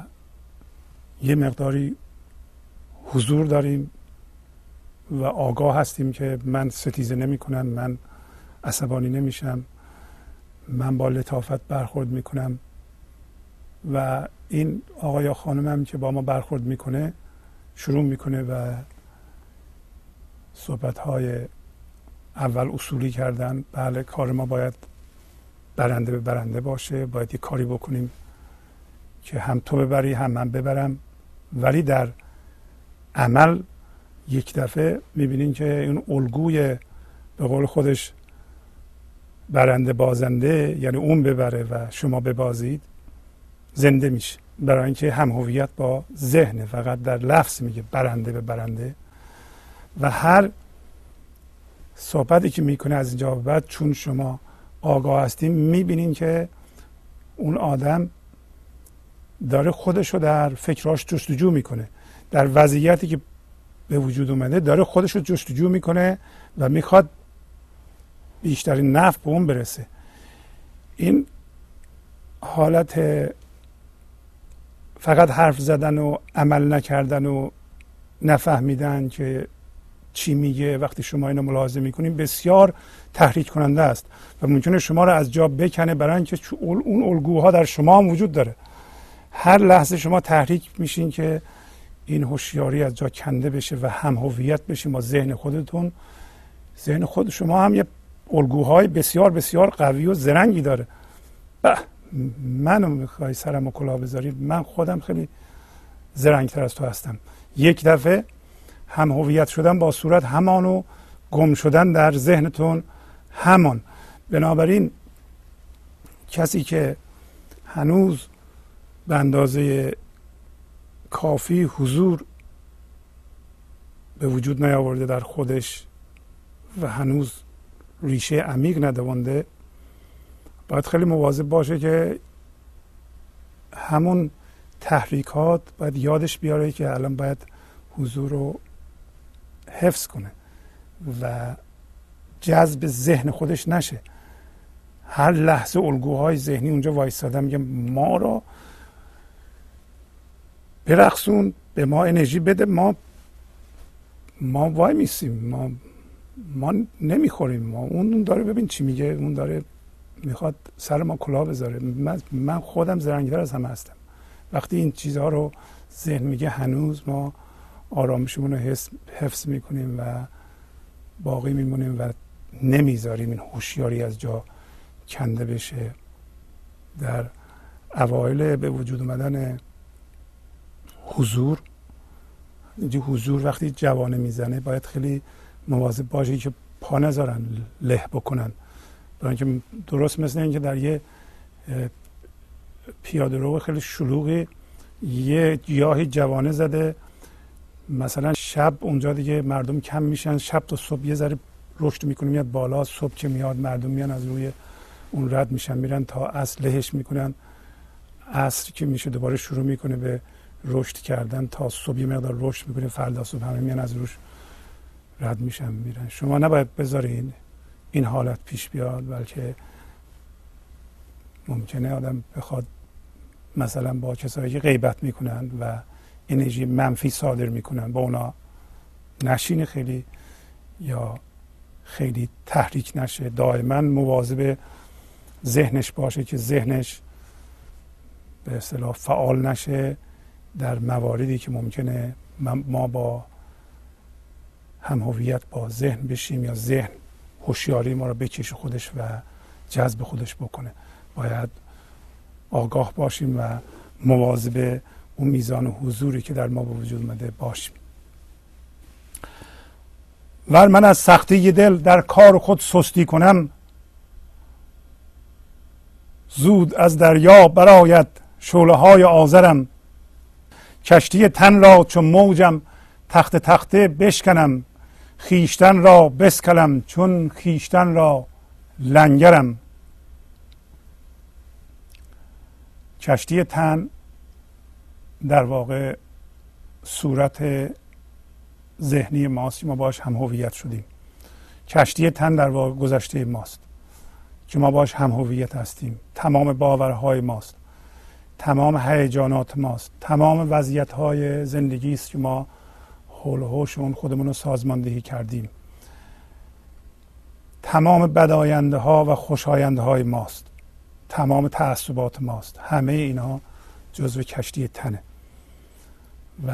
یه مقداری حضور داریم و آگاه هستیم که من ستیزه نمی کنم من عصبانی نمیشم من با لطافت برخورد می‌کنم و این آقای یا خانم که با ما برخورد می‌کنه شروع می‌کنه و صحبت های اول اصولی کردن. بله کار ما باید برنده به برنده باشه. باید یه کاری بکنیم که هم تو ببری هم من ببرم. ولی در عمل یک دفعه می‌بینین که این الگوی به قول خودش برنده بازنده یعنی اون ببره و شما ببازید زنده میشه. برای اینکه هم هویت با ذهن فقط در لفظ میگه برنده به برنده و هر صحبتی که می‌کنه از اینجا بعد چون شما آگاه هستیم می‌بینین که اون آدم داره خودش رو در فکراش جستجو می‌کنه. در وضعیتی که به وجود اومده داره خودش رو جستجو می‌کنه و می‌خواد بیشترین نفع به اون برسه. این حالت فقط حرف زدن و عمل نکردن و نفهمیدن که چی میگه وقتی شما اینو ملاحظه می‌کنین بسیار تحریک کننده است و ممکنه شما رو از جا بکنه برای اینکه اون الگوها در شما هم وجود داره. هر لحظه شما تحریک میشین که این هوشیاری از جا کنده بشه و هم هویت بشین با ذهن خودتون. ذهن خود شما هم یه الگوهای بسیار بسیار قوی و زرنگی داره. منو می‌خوای سرم و کلاه بذاری من خودم خیلی زرنگتر از تو هستم. یک دفعه هم هویت شدن با صورت همان و گم شدن در ذهنتون همان. بنابراین کسی که هنوز به اندازه کافی حضور به وجود نیاورده در خودش و هنوز ریشه عمیق ندوانده باید خیلی مواظب باشه که همون تحریکات باید یادش بیاره که الان باید حضور رو حفظ کنه و جذب ذهن خودش نشه. هر لحظه الگوهای ذهنی اونجا وایستاده میگه ما رو برقصون به ما انرژی بده. ما ما وای میسیم ما ما نمی‌خوریم. ما اون داره ببین چی میگه. اون داره می‌خواد سر ما کلاه بذاره. من, خودم زرنگتر از همه هستم. وقتی این چیزها رو ذهن میگه هنوز ما آرامشمون رو حفظ می‌کنیم و باقی میمونیم و نمی‌ذاریم این هوشیاری از جا کنده بشه. در اوایل به وجود اومدن حضور اینجا حضور وقتی جوانه می‌زنه باید خیلی مواظب باشه که پا نذارن له بکنن. برای اینکه درست مثل اینکه در یه پیاده رو خیلی شلوغی یه گیاهی جوانه زده. مثلا شب اونجا دیگه مردم کم میشن. شب تا صبح یه ذره رشد می‌کنه میاد بالا. صبح که میاد مردم میان از روی اون رد میشن میرن تا اصل لهش می‌کنن. عصر که میشه دوباره شروع می‌کنه به رشد کردن. تا صبح یه مقدار رشد می‌کنه فردا صبح همه میان از روش رد میشن میرن. شما نباید بذارین. این حالت پیش بیاد بلکه ممکنه آدم بخواد مثلا با کسایی که غیبت می‌کنن و انرژی منفی صادر می‌کنن با اونا نشین خیلی یا خیلی تحریک نشه. دائما مواظب ذهنش باشه که ذهنش به اصطلاح فعال نشه در مواردی که ممکنه ما با هم هویت با ذهن بشیم یا ذهن هوشیاری ما رو بکشه خودش و جذب خودش بکنه. باید آگاه باشیم و مواظب اون میزان حضوری که در ما به وجود اومده باشیم. ور من از سختی دل در کار خود سستی کنم زود از دریا براید شوله های آذرم. کشتی تن را چون موجم تخت تخته بشکنم. خیشتن را بسکلم چون خیشتن را لنگرم. کشتی تن در واقع صورت ذهنی ماست. ما باش هم هویت شدیم. کشتی تن در واقع گذشته ماست. که ما باش هم هویت هستیم. تمام باورهای ماست. تمام هیجانات ماست. تمام وضعیت های زندگی است که ما حول اون خودمون رو سازماندهی کردیم. تمام بداینده ها و خوشاینده های ماست. تمام تعصبات ماست. همه اینها جزو کشتی تنه. و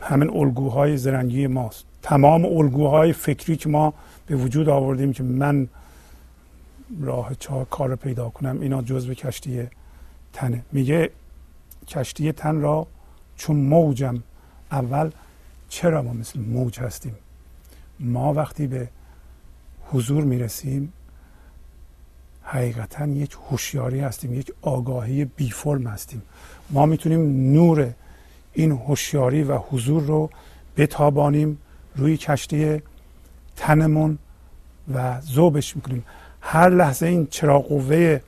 همین الگوهای زرنگی ماست. تمام الگوهای فکری که ما به وجود آوردیم که من راه چهار کار پیدا کنم اینا جزو کشتی تنه. میگه کشتی تن را چون موجم اول چرا ما مثل موج هستیم؟ ما وقتی به حضور می‌رسیم حقیقتا یک هوشیاری هستیم یک آگاهی بی فرم هستیم. ما می‌تونیم نور این هوشیاری و حضور رو بتابانیم روی کشتی تنمون و ذوبش می‌کنیم. هر لحظه این چراغ قوه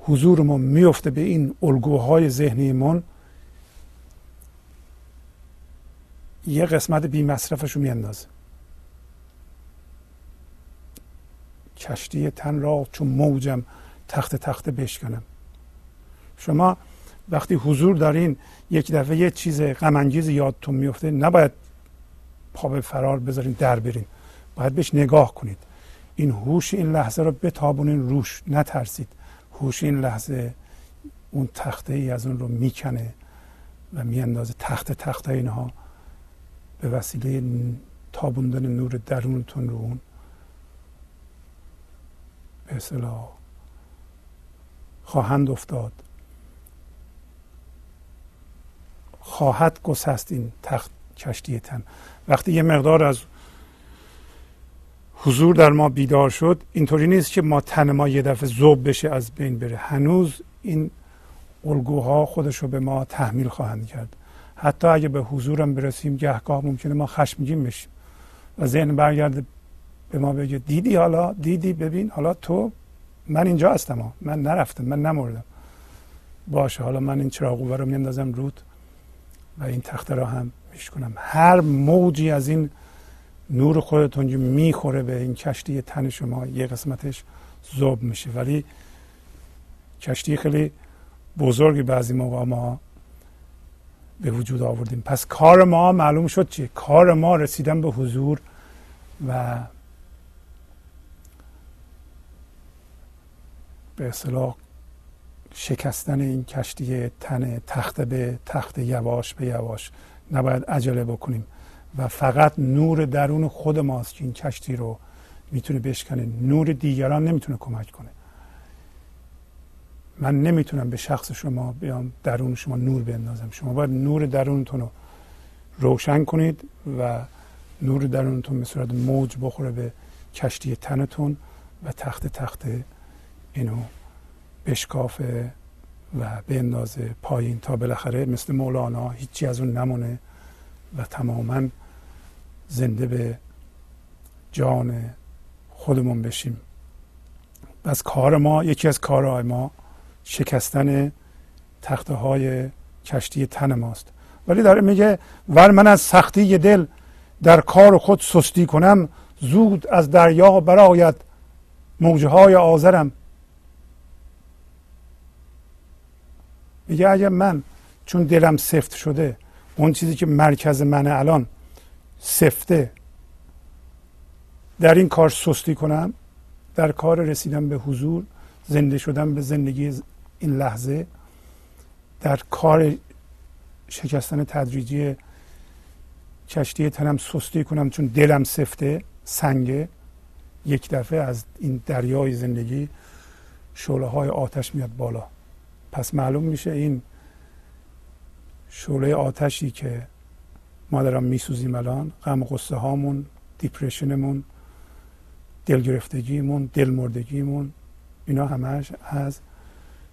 حضورمون میفته به این الگوهای ذهنیمون یه قسمت بی مصرفش رو میاندازه. کشتی تن را چون موجم تخت تخت بشکنم. شما وقتی حضور دارین یک دفعه یه چیز غمانگیز یادتون میفته نباید پا به فرار بذارین در برین. باید بهش نگاه کنید. این هوش این لحظه رو بتابونین روش نترسید. هوش این لحظه اون تخته ای از اون رو می‌کنه و میاندازه. تخت تخته اینها به وسیله تابوندن نور درونتون رو اون به اصطلاح خواهند افتاد. خواهد گسست این تخت کشتی تن. وقتی یه مقدار از حضور در ما بیدار شد اینطوری نیست که ما تن ما یه دفعه زوب بشه از بین بره. هنوز این الگوها خودش رو به ما تحمیل خواهند کرد. حتی اگه به حضورم برسیم گهگاه ممکنه ما خشمگین بشیم. و ذهن برگرده به ما بگه دیدی حالا؟ دیدی؟ ببین حالا تو من اینجا هستم. من نرفتم من نمردم. باشه حالا من این چراغ رو میندازم رود و این تخته را هم میشکنم هر موجی از این نور خودتون می‌خوره به این کشتی تن شما یه قسمتش زوب میشه. ولی کشتی خیلی بزرگی بعضی موقع ما به وجود آوردیم. پس کار ما معلوم شد چیه؟ کار ما رسیدن به حضور و به اصطلاح شکستن این کشتی تن تخت به تخت یواش به یواش نباید عجله بکنیم. و فقط نور درون خود ماست که این کشتی رو می‌تونه بشکنه. نور دیگران نمی‌تونه کمک کنه. من نمی‌تونم به شخص شما بیام درون شما نور بندازم شما باید نور درونتون رو روشن کنید و نور درونتون به صورت موج بخوره به کشتی تنتون و تخت تخت اینو بشکافه و بندازه پایین تا بالاخره مثل مولانا هیچی از اون نمونه و تماما زنده به جان خودمون بشیم. از کار ما یکی از کارهای ما شکستن تخته های کشتی تن ماست. ولی داره میگه ور من از سختی دل در کار خود سستی کنم زود از دریا براید موجه های آذرم. میگه اگر من چون دلم سفت شده اون چیزی که مرکز منه الان سفته در این کار سستی کنم در کار رسیدن به حضور زنده شدن به زندگی این لحظه در کار شکستن تدریجی کشتی تنم سستی کنم چون دلم سفته سنگه. یک دفعه از این دریای زندگی شعله های آتش میاد بالا. پس معلوم میشه این شعله آتشی که ما دارم میسوزیم الان غم قصه هامون دیپریشنمون دلگرفتگیمون دلمردگیمون اینا همش از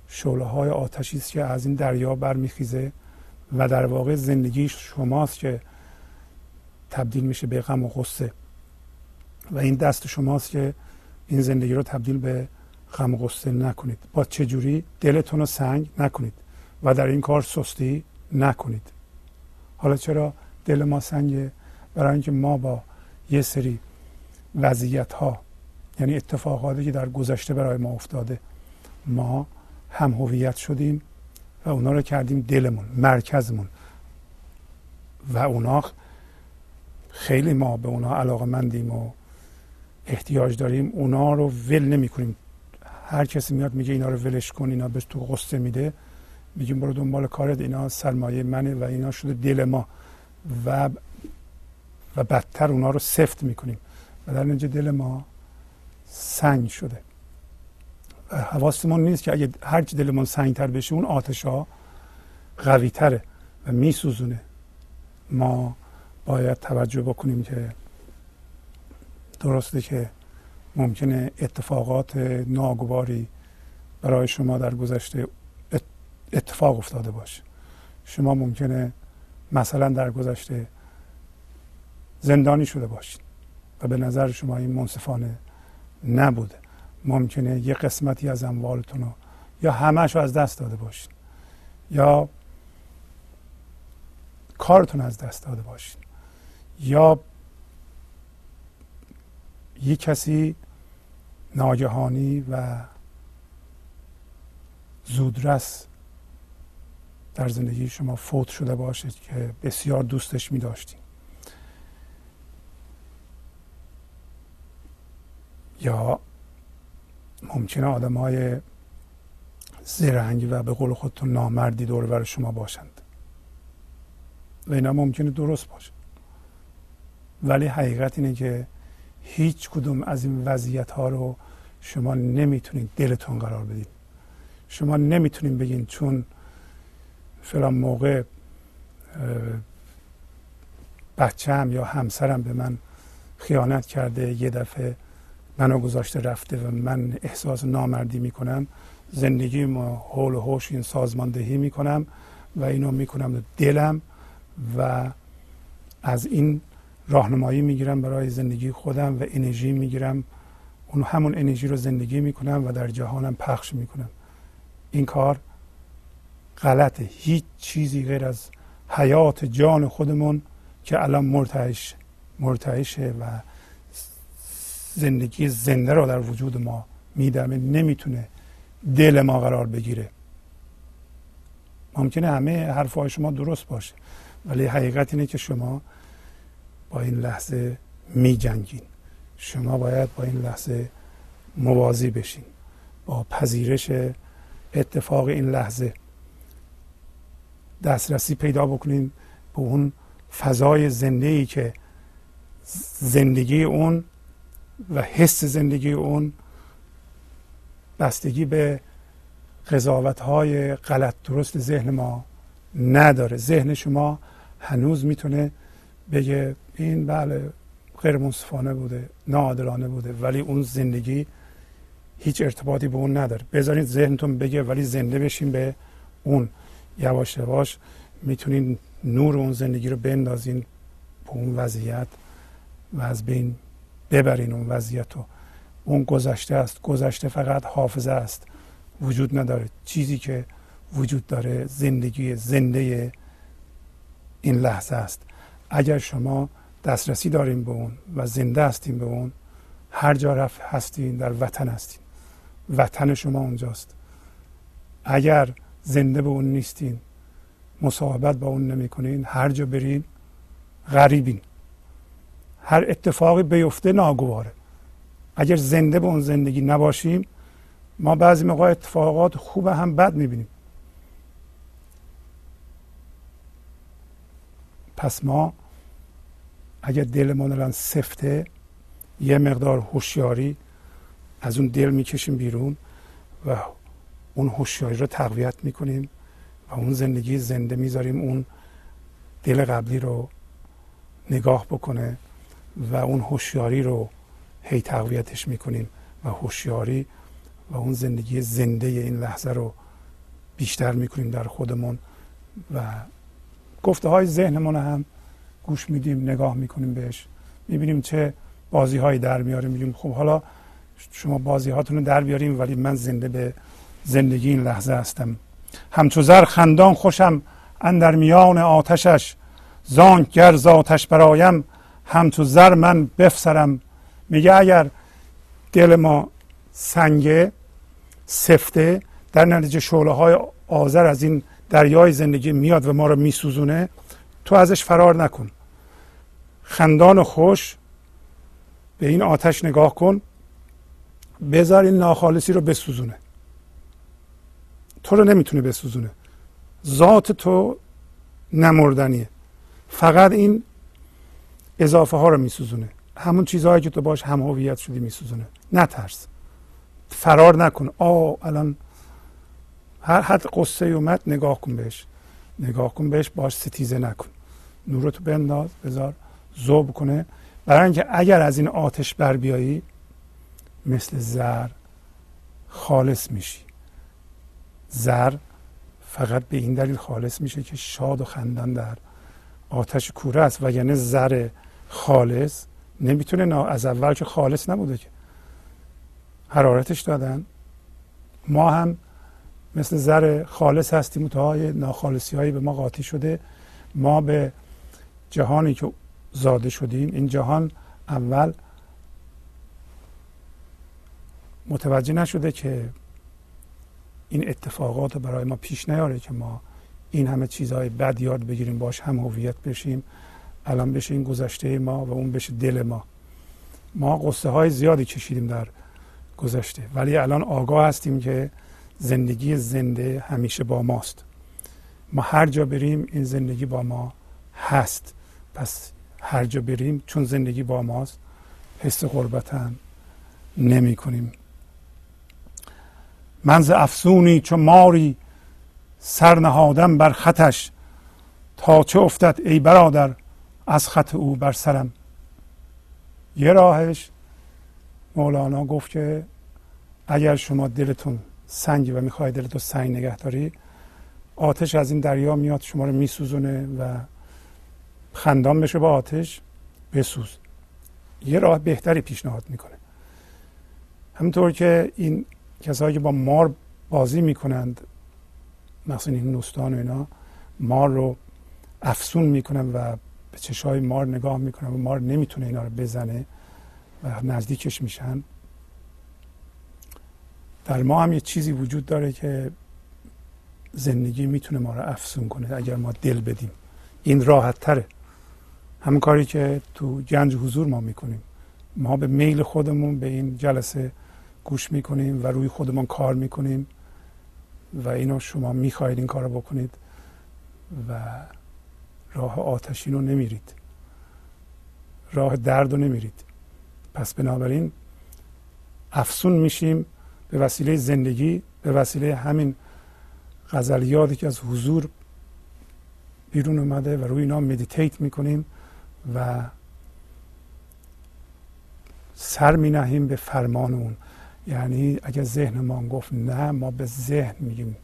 شعله های آتشی است که از این دریا برمیخیزه و در واقع زندگی شماست که تبدیل میشه به غم و غصه. و این دست شماست که این زندگی رو تبدیل به غم و غصه نکنید. با چجوری دلتون رو سنگ نکنید و در این کار سستی نکنید. حالا چرا دل ما سنگه؟ برای اینکه ما با یه سری وضعیت ها یعنی اتفاقاتی که در گذشته برای ما افتاده ما هم هویت شدیم و اونا رو کردیم دلمون مرکزمون. و اونا خیلی ما به اونا علاقه مندیم و احتیاج داریم. اونا رو ول نمی کنیم. هر کسی میاد میگه اینا رو ولش کن اینا به تو قصه میده. میگیم برو دنبال کارت اینا سرمایه منه و اینا شده دل ما. و و بدتر اونا رو سفت می‌کنیم. و در اینجا دل ما سنگ شده. حواستمون نیست که اگه هرچی دلمون سنگتر بشه اون آتش ها و میسوزونه. ما باید توجه بکنیم که درسته که ممکنه اتفاقات ناگواری برای شما در گذشته اتفاق افتاده باشه. شما ممکنه مثلا در گذشته زندانی شده باشید و به نظر شما این منصفانه نبوده. ممکنه یه قسمتی از اموالتون رو یا همش رو از دست داده باشید یا کارتون از دست داده باشید یا یه کسی ناگهانی و زودرس در زندگی شما فوت شده باشید که بسیار دوستش می داشتیم یا ممکنه آدم های زرنگ و به قول خودتون نامردی دور بر شما باشند. و اینا ممکنه درست باشه. ولی حقیقت اینه که هیچ کدوم از این وضعیت ها رو شما نمی‌تونید دلتون قرار بدید. شما نمی‌تونید بگین چون فلان موقع بچم یا همسرم به من خیانت کرده یه دفعه منو گذاشته رفته و من احساس نامردی می‌کنم. زندگی ما حول و حوش این سازماندهی می‌کنم و اینو می‌کنم دلم و از این راهنمایی می‌گیرم برای زندگی خودم و انرژی می‌گیرم. اون همون انرژی رو زندگی می‌کنم و در جهانم پخش می‌کنم. این کار غلطه. هیچ چیزی غیر از حیات جان خودمون که الان مرتعش مرتعشه و زندگی زنده رو در وجود ما میدمه نمی‌تونه دل ما قرار بگیره. ممکنه همه حرفهای شما درست باشه ولی حقیقت اینه که شما با این لحظه می جنگین شما باید با این لحظه موازی بشین. با پذیرش اتفاق این لحظه دسترسی پیدا بکنیم به اون فضای زنده ای که زندگی اون و حس زندگی اون بستگی به قضاوت های غلط درست ذهن ما نداره. ذهن شما هنوز می‌تونه بگه این بله غیر منصفانه بوده ناعادلانه بوده ولی اون زندگی هیچ ارتباطی به اون نداره. بذارید ذهنتون بگه ولی زنده بشین به اون. یواش یواش می‌تونین نور اون زندگی رو بندازین به اون وضعیت و از بین ببرین اون وضعیت رو اون گذشته است. گذشته فقط حافظه است. وجود نداره. چیزی که وجود داره زندگی زنده این لحظه است. اگر شما دسترسی داریم به اون و زنده هستیم به اون هر جا رفت هستین در وطن هستین. وطن شما اونجاست. اگر زنده به اون نیستین مصاحبت با اون نمی‌کنین هر جا برین غریبین. هر اتفاقی بیفته ناگواره. اگر زنده به اون زندگی نباشیم ما بعضی موقع اتفاقات خوب هم بد می‌بینیم. پس ما اگر دلمون الان سفته یه مقدار هوشیاری از اون دل می‌کشیم بیرون و اون هوشیاری رو تقویت می‌کنیم و اون زندگی زنده می‌ذاریم اون دل قبلی رو نگاه بکنه. و اون هوشیاری رو هی تقویتش می‌کنیم و هوشیاری و اون زندگی زنده این لحظه رو بیشتر می‌کنیم در خودمون و گفته های ذهنمون هم گوش میدیم نگاه می‌کنیم بهش. می‌بینیم چه بازی هایی در میاریم میگیم خب حالا شما بازی هاتون رو در بیاریم ولی من زنده به زندگی این لحظه هستم. همچو زر خندان خوشم اندر میان آتشش. زانک گر آتش برایم همچو زر من بفسرم. میگه اگر دل ما سنگه سفته در نتیجه شعله های آذر از این دریای زندگی میاد و ما رو میسوزونه تو ازش فرار نکن. خندان و خوش به این آتش نگاه کن. بذار این ناخالصی رو بسوزونه. تو رو نمی‌تونه بسوزونه. ذات تو نمردنیه. فقط این اضافه ها رو میسوزونه. همون چیزهایی که تو باش هم هویت شدی میسوزونه. نترس. فرار نکن. آ الان هر حد قصه اومد نگاه کن بهش. نگاه کن بهش باش ستیزه نکن. نورتو بنداز بذار زوب کنه. برای اینکه اگر از این آتش بر بیایی مثل زر خالص میشی. زر فقط به این دلیل خالص میشه که شاد و خندان در آتش کوره است و یعنی زر خالص نمی‌تونه از اول که خالص نبوده که. حرارتش دادن. ما هم مثل زر خالص هستیم تا ناخالصی هایی به ما قاطی شده. ما به جهانی که زاده شدیم این جهان اول متوجه نشده که این اتفاقات برای ما پیش نیاره که ما این همه چیزهای بد یاد بگیریم باش هم هویت بشیم. الان بشه این گذشته ما و اون بشه دل ما. ما قصه های زیادی کشیدیم در گذشته ولی الان آگاه هستیم که زندگی زنده همیشه با ماست. ما هر جا بریم این زندگی با ما هست. پس هر جا بریم چون زندگی با ماست حس غربت هم نمی کنیم من افسونی چون ماری سر نهادم بر خطش تا چه افتد ای برادر؟ از خط او بر سرم. یه راهش مولانا گفت که اگر شما دلتون سنگی و می‌خواهید دلتون سنگ نگه داری آتش از این دریا میاد شما رو میسوزونه و خندان بشه با آتش بسوز. یه راه بهتری پیشنهاد می‌کنه. همونطور که این کسایی که با مار بازی می‌کنند مثلا این نوستان و اینا مار رو افسون می‌کنن و به چشای مار نگاه می‌کنن و مار نمی‌تونه اینا رو بزنه و نزدیکش میشن. در ما هم یه چیزی وجود داره که زندگی می‌تونه ما رو افسون کنه اگر ما دل بدیم. این راحت تره. همون کاری که تو گنج حضور ما می‌کنیم. ما به میل خودمون به این جلسه گوش می‌کنیم و روی خودمون کار می‌کنیم و اینو شما می‌خواهید این کار بکنید و راه آتشین رو نمیرید. راه درد رو نمیرید. پس بنابراین افسون میشیم به وسیله زندگی به وسیله همین غزلیاتی که از حضور بیرون اومده و روی اینا مدیتیت می‌کنیم و سر می نهیم به فرمان اون. یعنی اگر ذهن ما گفت نه ما به ذهن میگیم.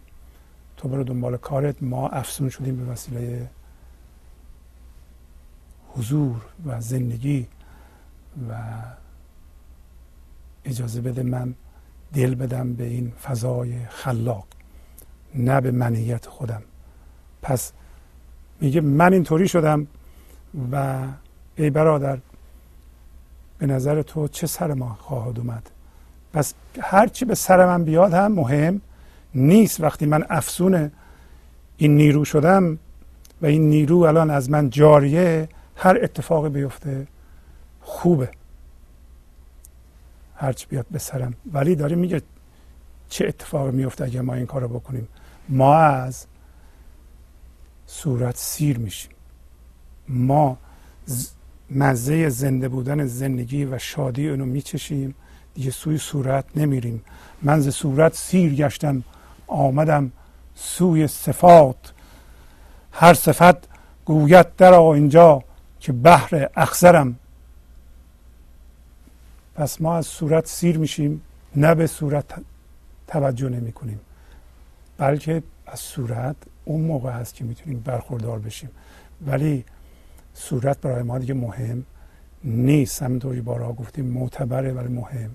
تو برو دنبال کارت ما افسون شدیم به وسیله حضور و زندگی و اجازه بده من دل بدم به این فضای خلاق نه به منیت خودم. پس میگه من اینطوری شدم و ای برادر به نظر تو چه سر ما خواهد اومد؟ پس هرچی به سر من بیاد هم مهم نیست. وقتی من افسون این نیرو شدم و این نیرو الان از من جاریه هر اتفاقی بیفته خوبه. هرچی بیاد به سرم. ولی داره میگه چه اتفاقی میفته اگر ما این کار رو بکنیم؟ ما از صورت سیر میشیم. ما مزه زنده بودن زندگی و شادی اونو میچشیم. دیگه سوی صورت نمیریم. من ز صورت سیر گشتم آمدم سوی صفات. هر صفت گوید در اینجا. که بحر اخزرم پس ما از صورت سیر میشیم نه به صورت توجه نمی کنیم. بلکه از صورت اون موقع هست که می‌تونیم برخوردار بشیم. ولی صورت برای ما دیگه مهم نیست. همینطوری بارها گفتیم معتبره ولی مهم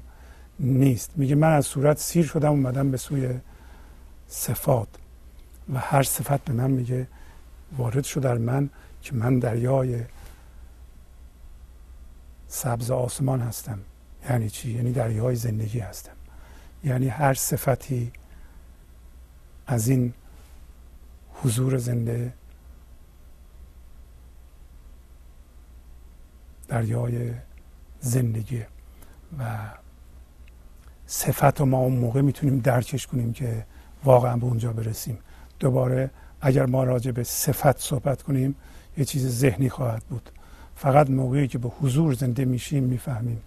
نیست. میگه من از صورت سیر شدم اومدم به سوی صفات. و هر صفت به من میگه وارد شد در من که من دریای سبز آسمان هستم. یعنی چی؟ یعنی دریای زندگی هستم. یعنی هر صفتی از این حضور زنده دریای زندگی. و صفت رو ما اون موقع می‌تونیم درکش کنیم که واقعا به اونجا برسیم. دوباره اگر ما راجع به صفت صحبت کنیم یه چیز ذهنی خواهد بود. فقط موقعی که به حضور زنده میشیم می‌فهمیم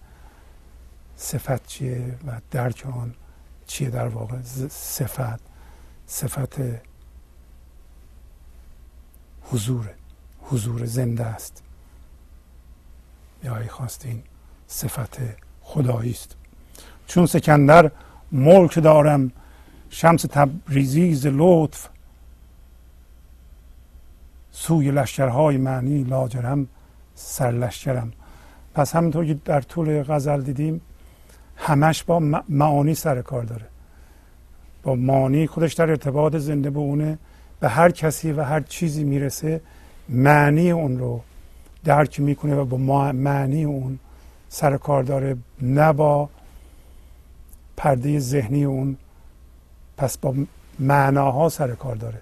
صفت چیه و درک آن چیه در واقع. صفت صفت حضور حضور زنده است. یا ای خواستین صفت خدایی است. چون سکندر ملک دارم شمس تبریزی ز لطف سوی لشکرهای معنی لاجرم سرلشکرم. پس همینطور که در طول غزل دیدیم همش با معانی سر کار داره. با معانی خودش در ارتباط زنده به اونه به هر کسی و هر چیزی می‌رسه معنی اون رو درک می‌کنه و با معنی اون سر کار داره نه با پرده ذهنی اون. پس با معناها سر کار داره.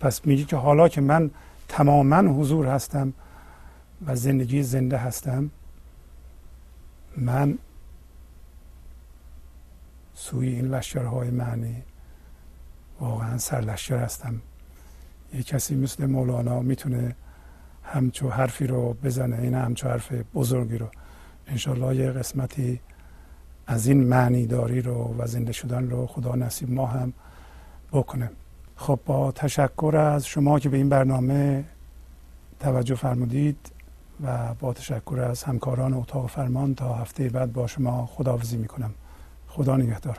پس میگه که حالا که من تماما حضور هستم و زندگی زنده هستم. من سوی این لشکرهای معنی واقعا سرلشکر هستم. یه کسی مثل مولانا می‌تونه همچو حرفی رو بزنه این همچو حرف بزرگی رو. انشالله یه قسمتی از این معنی داری رو و زنده شدن رو خدا نصیب ما هم بکنه. خب با تشکر از شما که به این برنامه توجه فرمودید. و با تشکر از همکاران اتاق فرمان تا هفته بعد با شما خداحافظی می‌کنم. خدا نگهدار.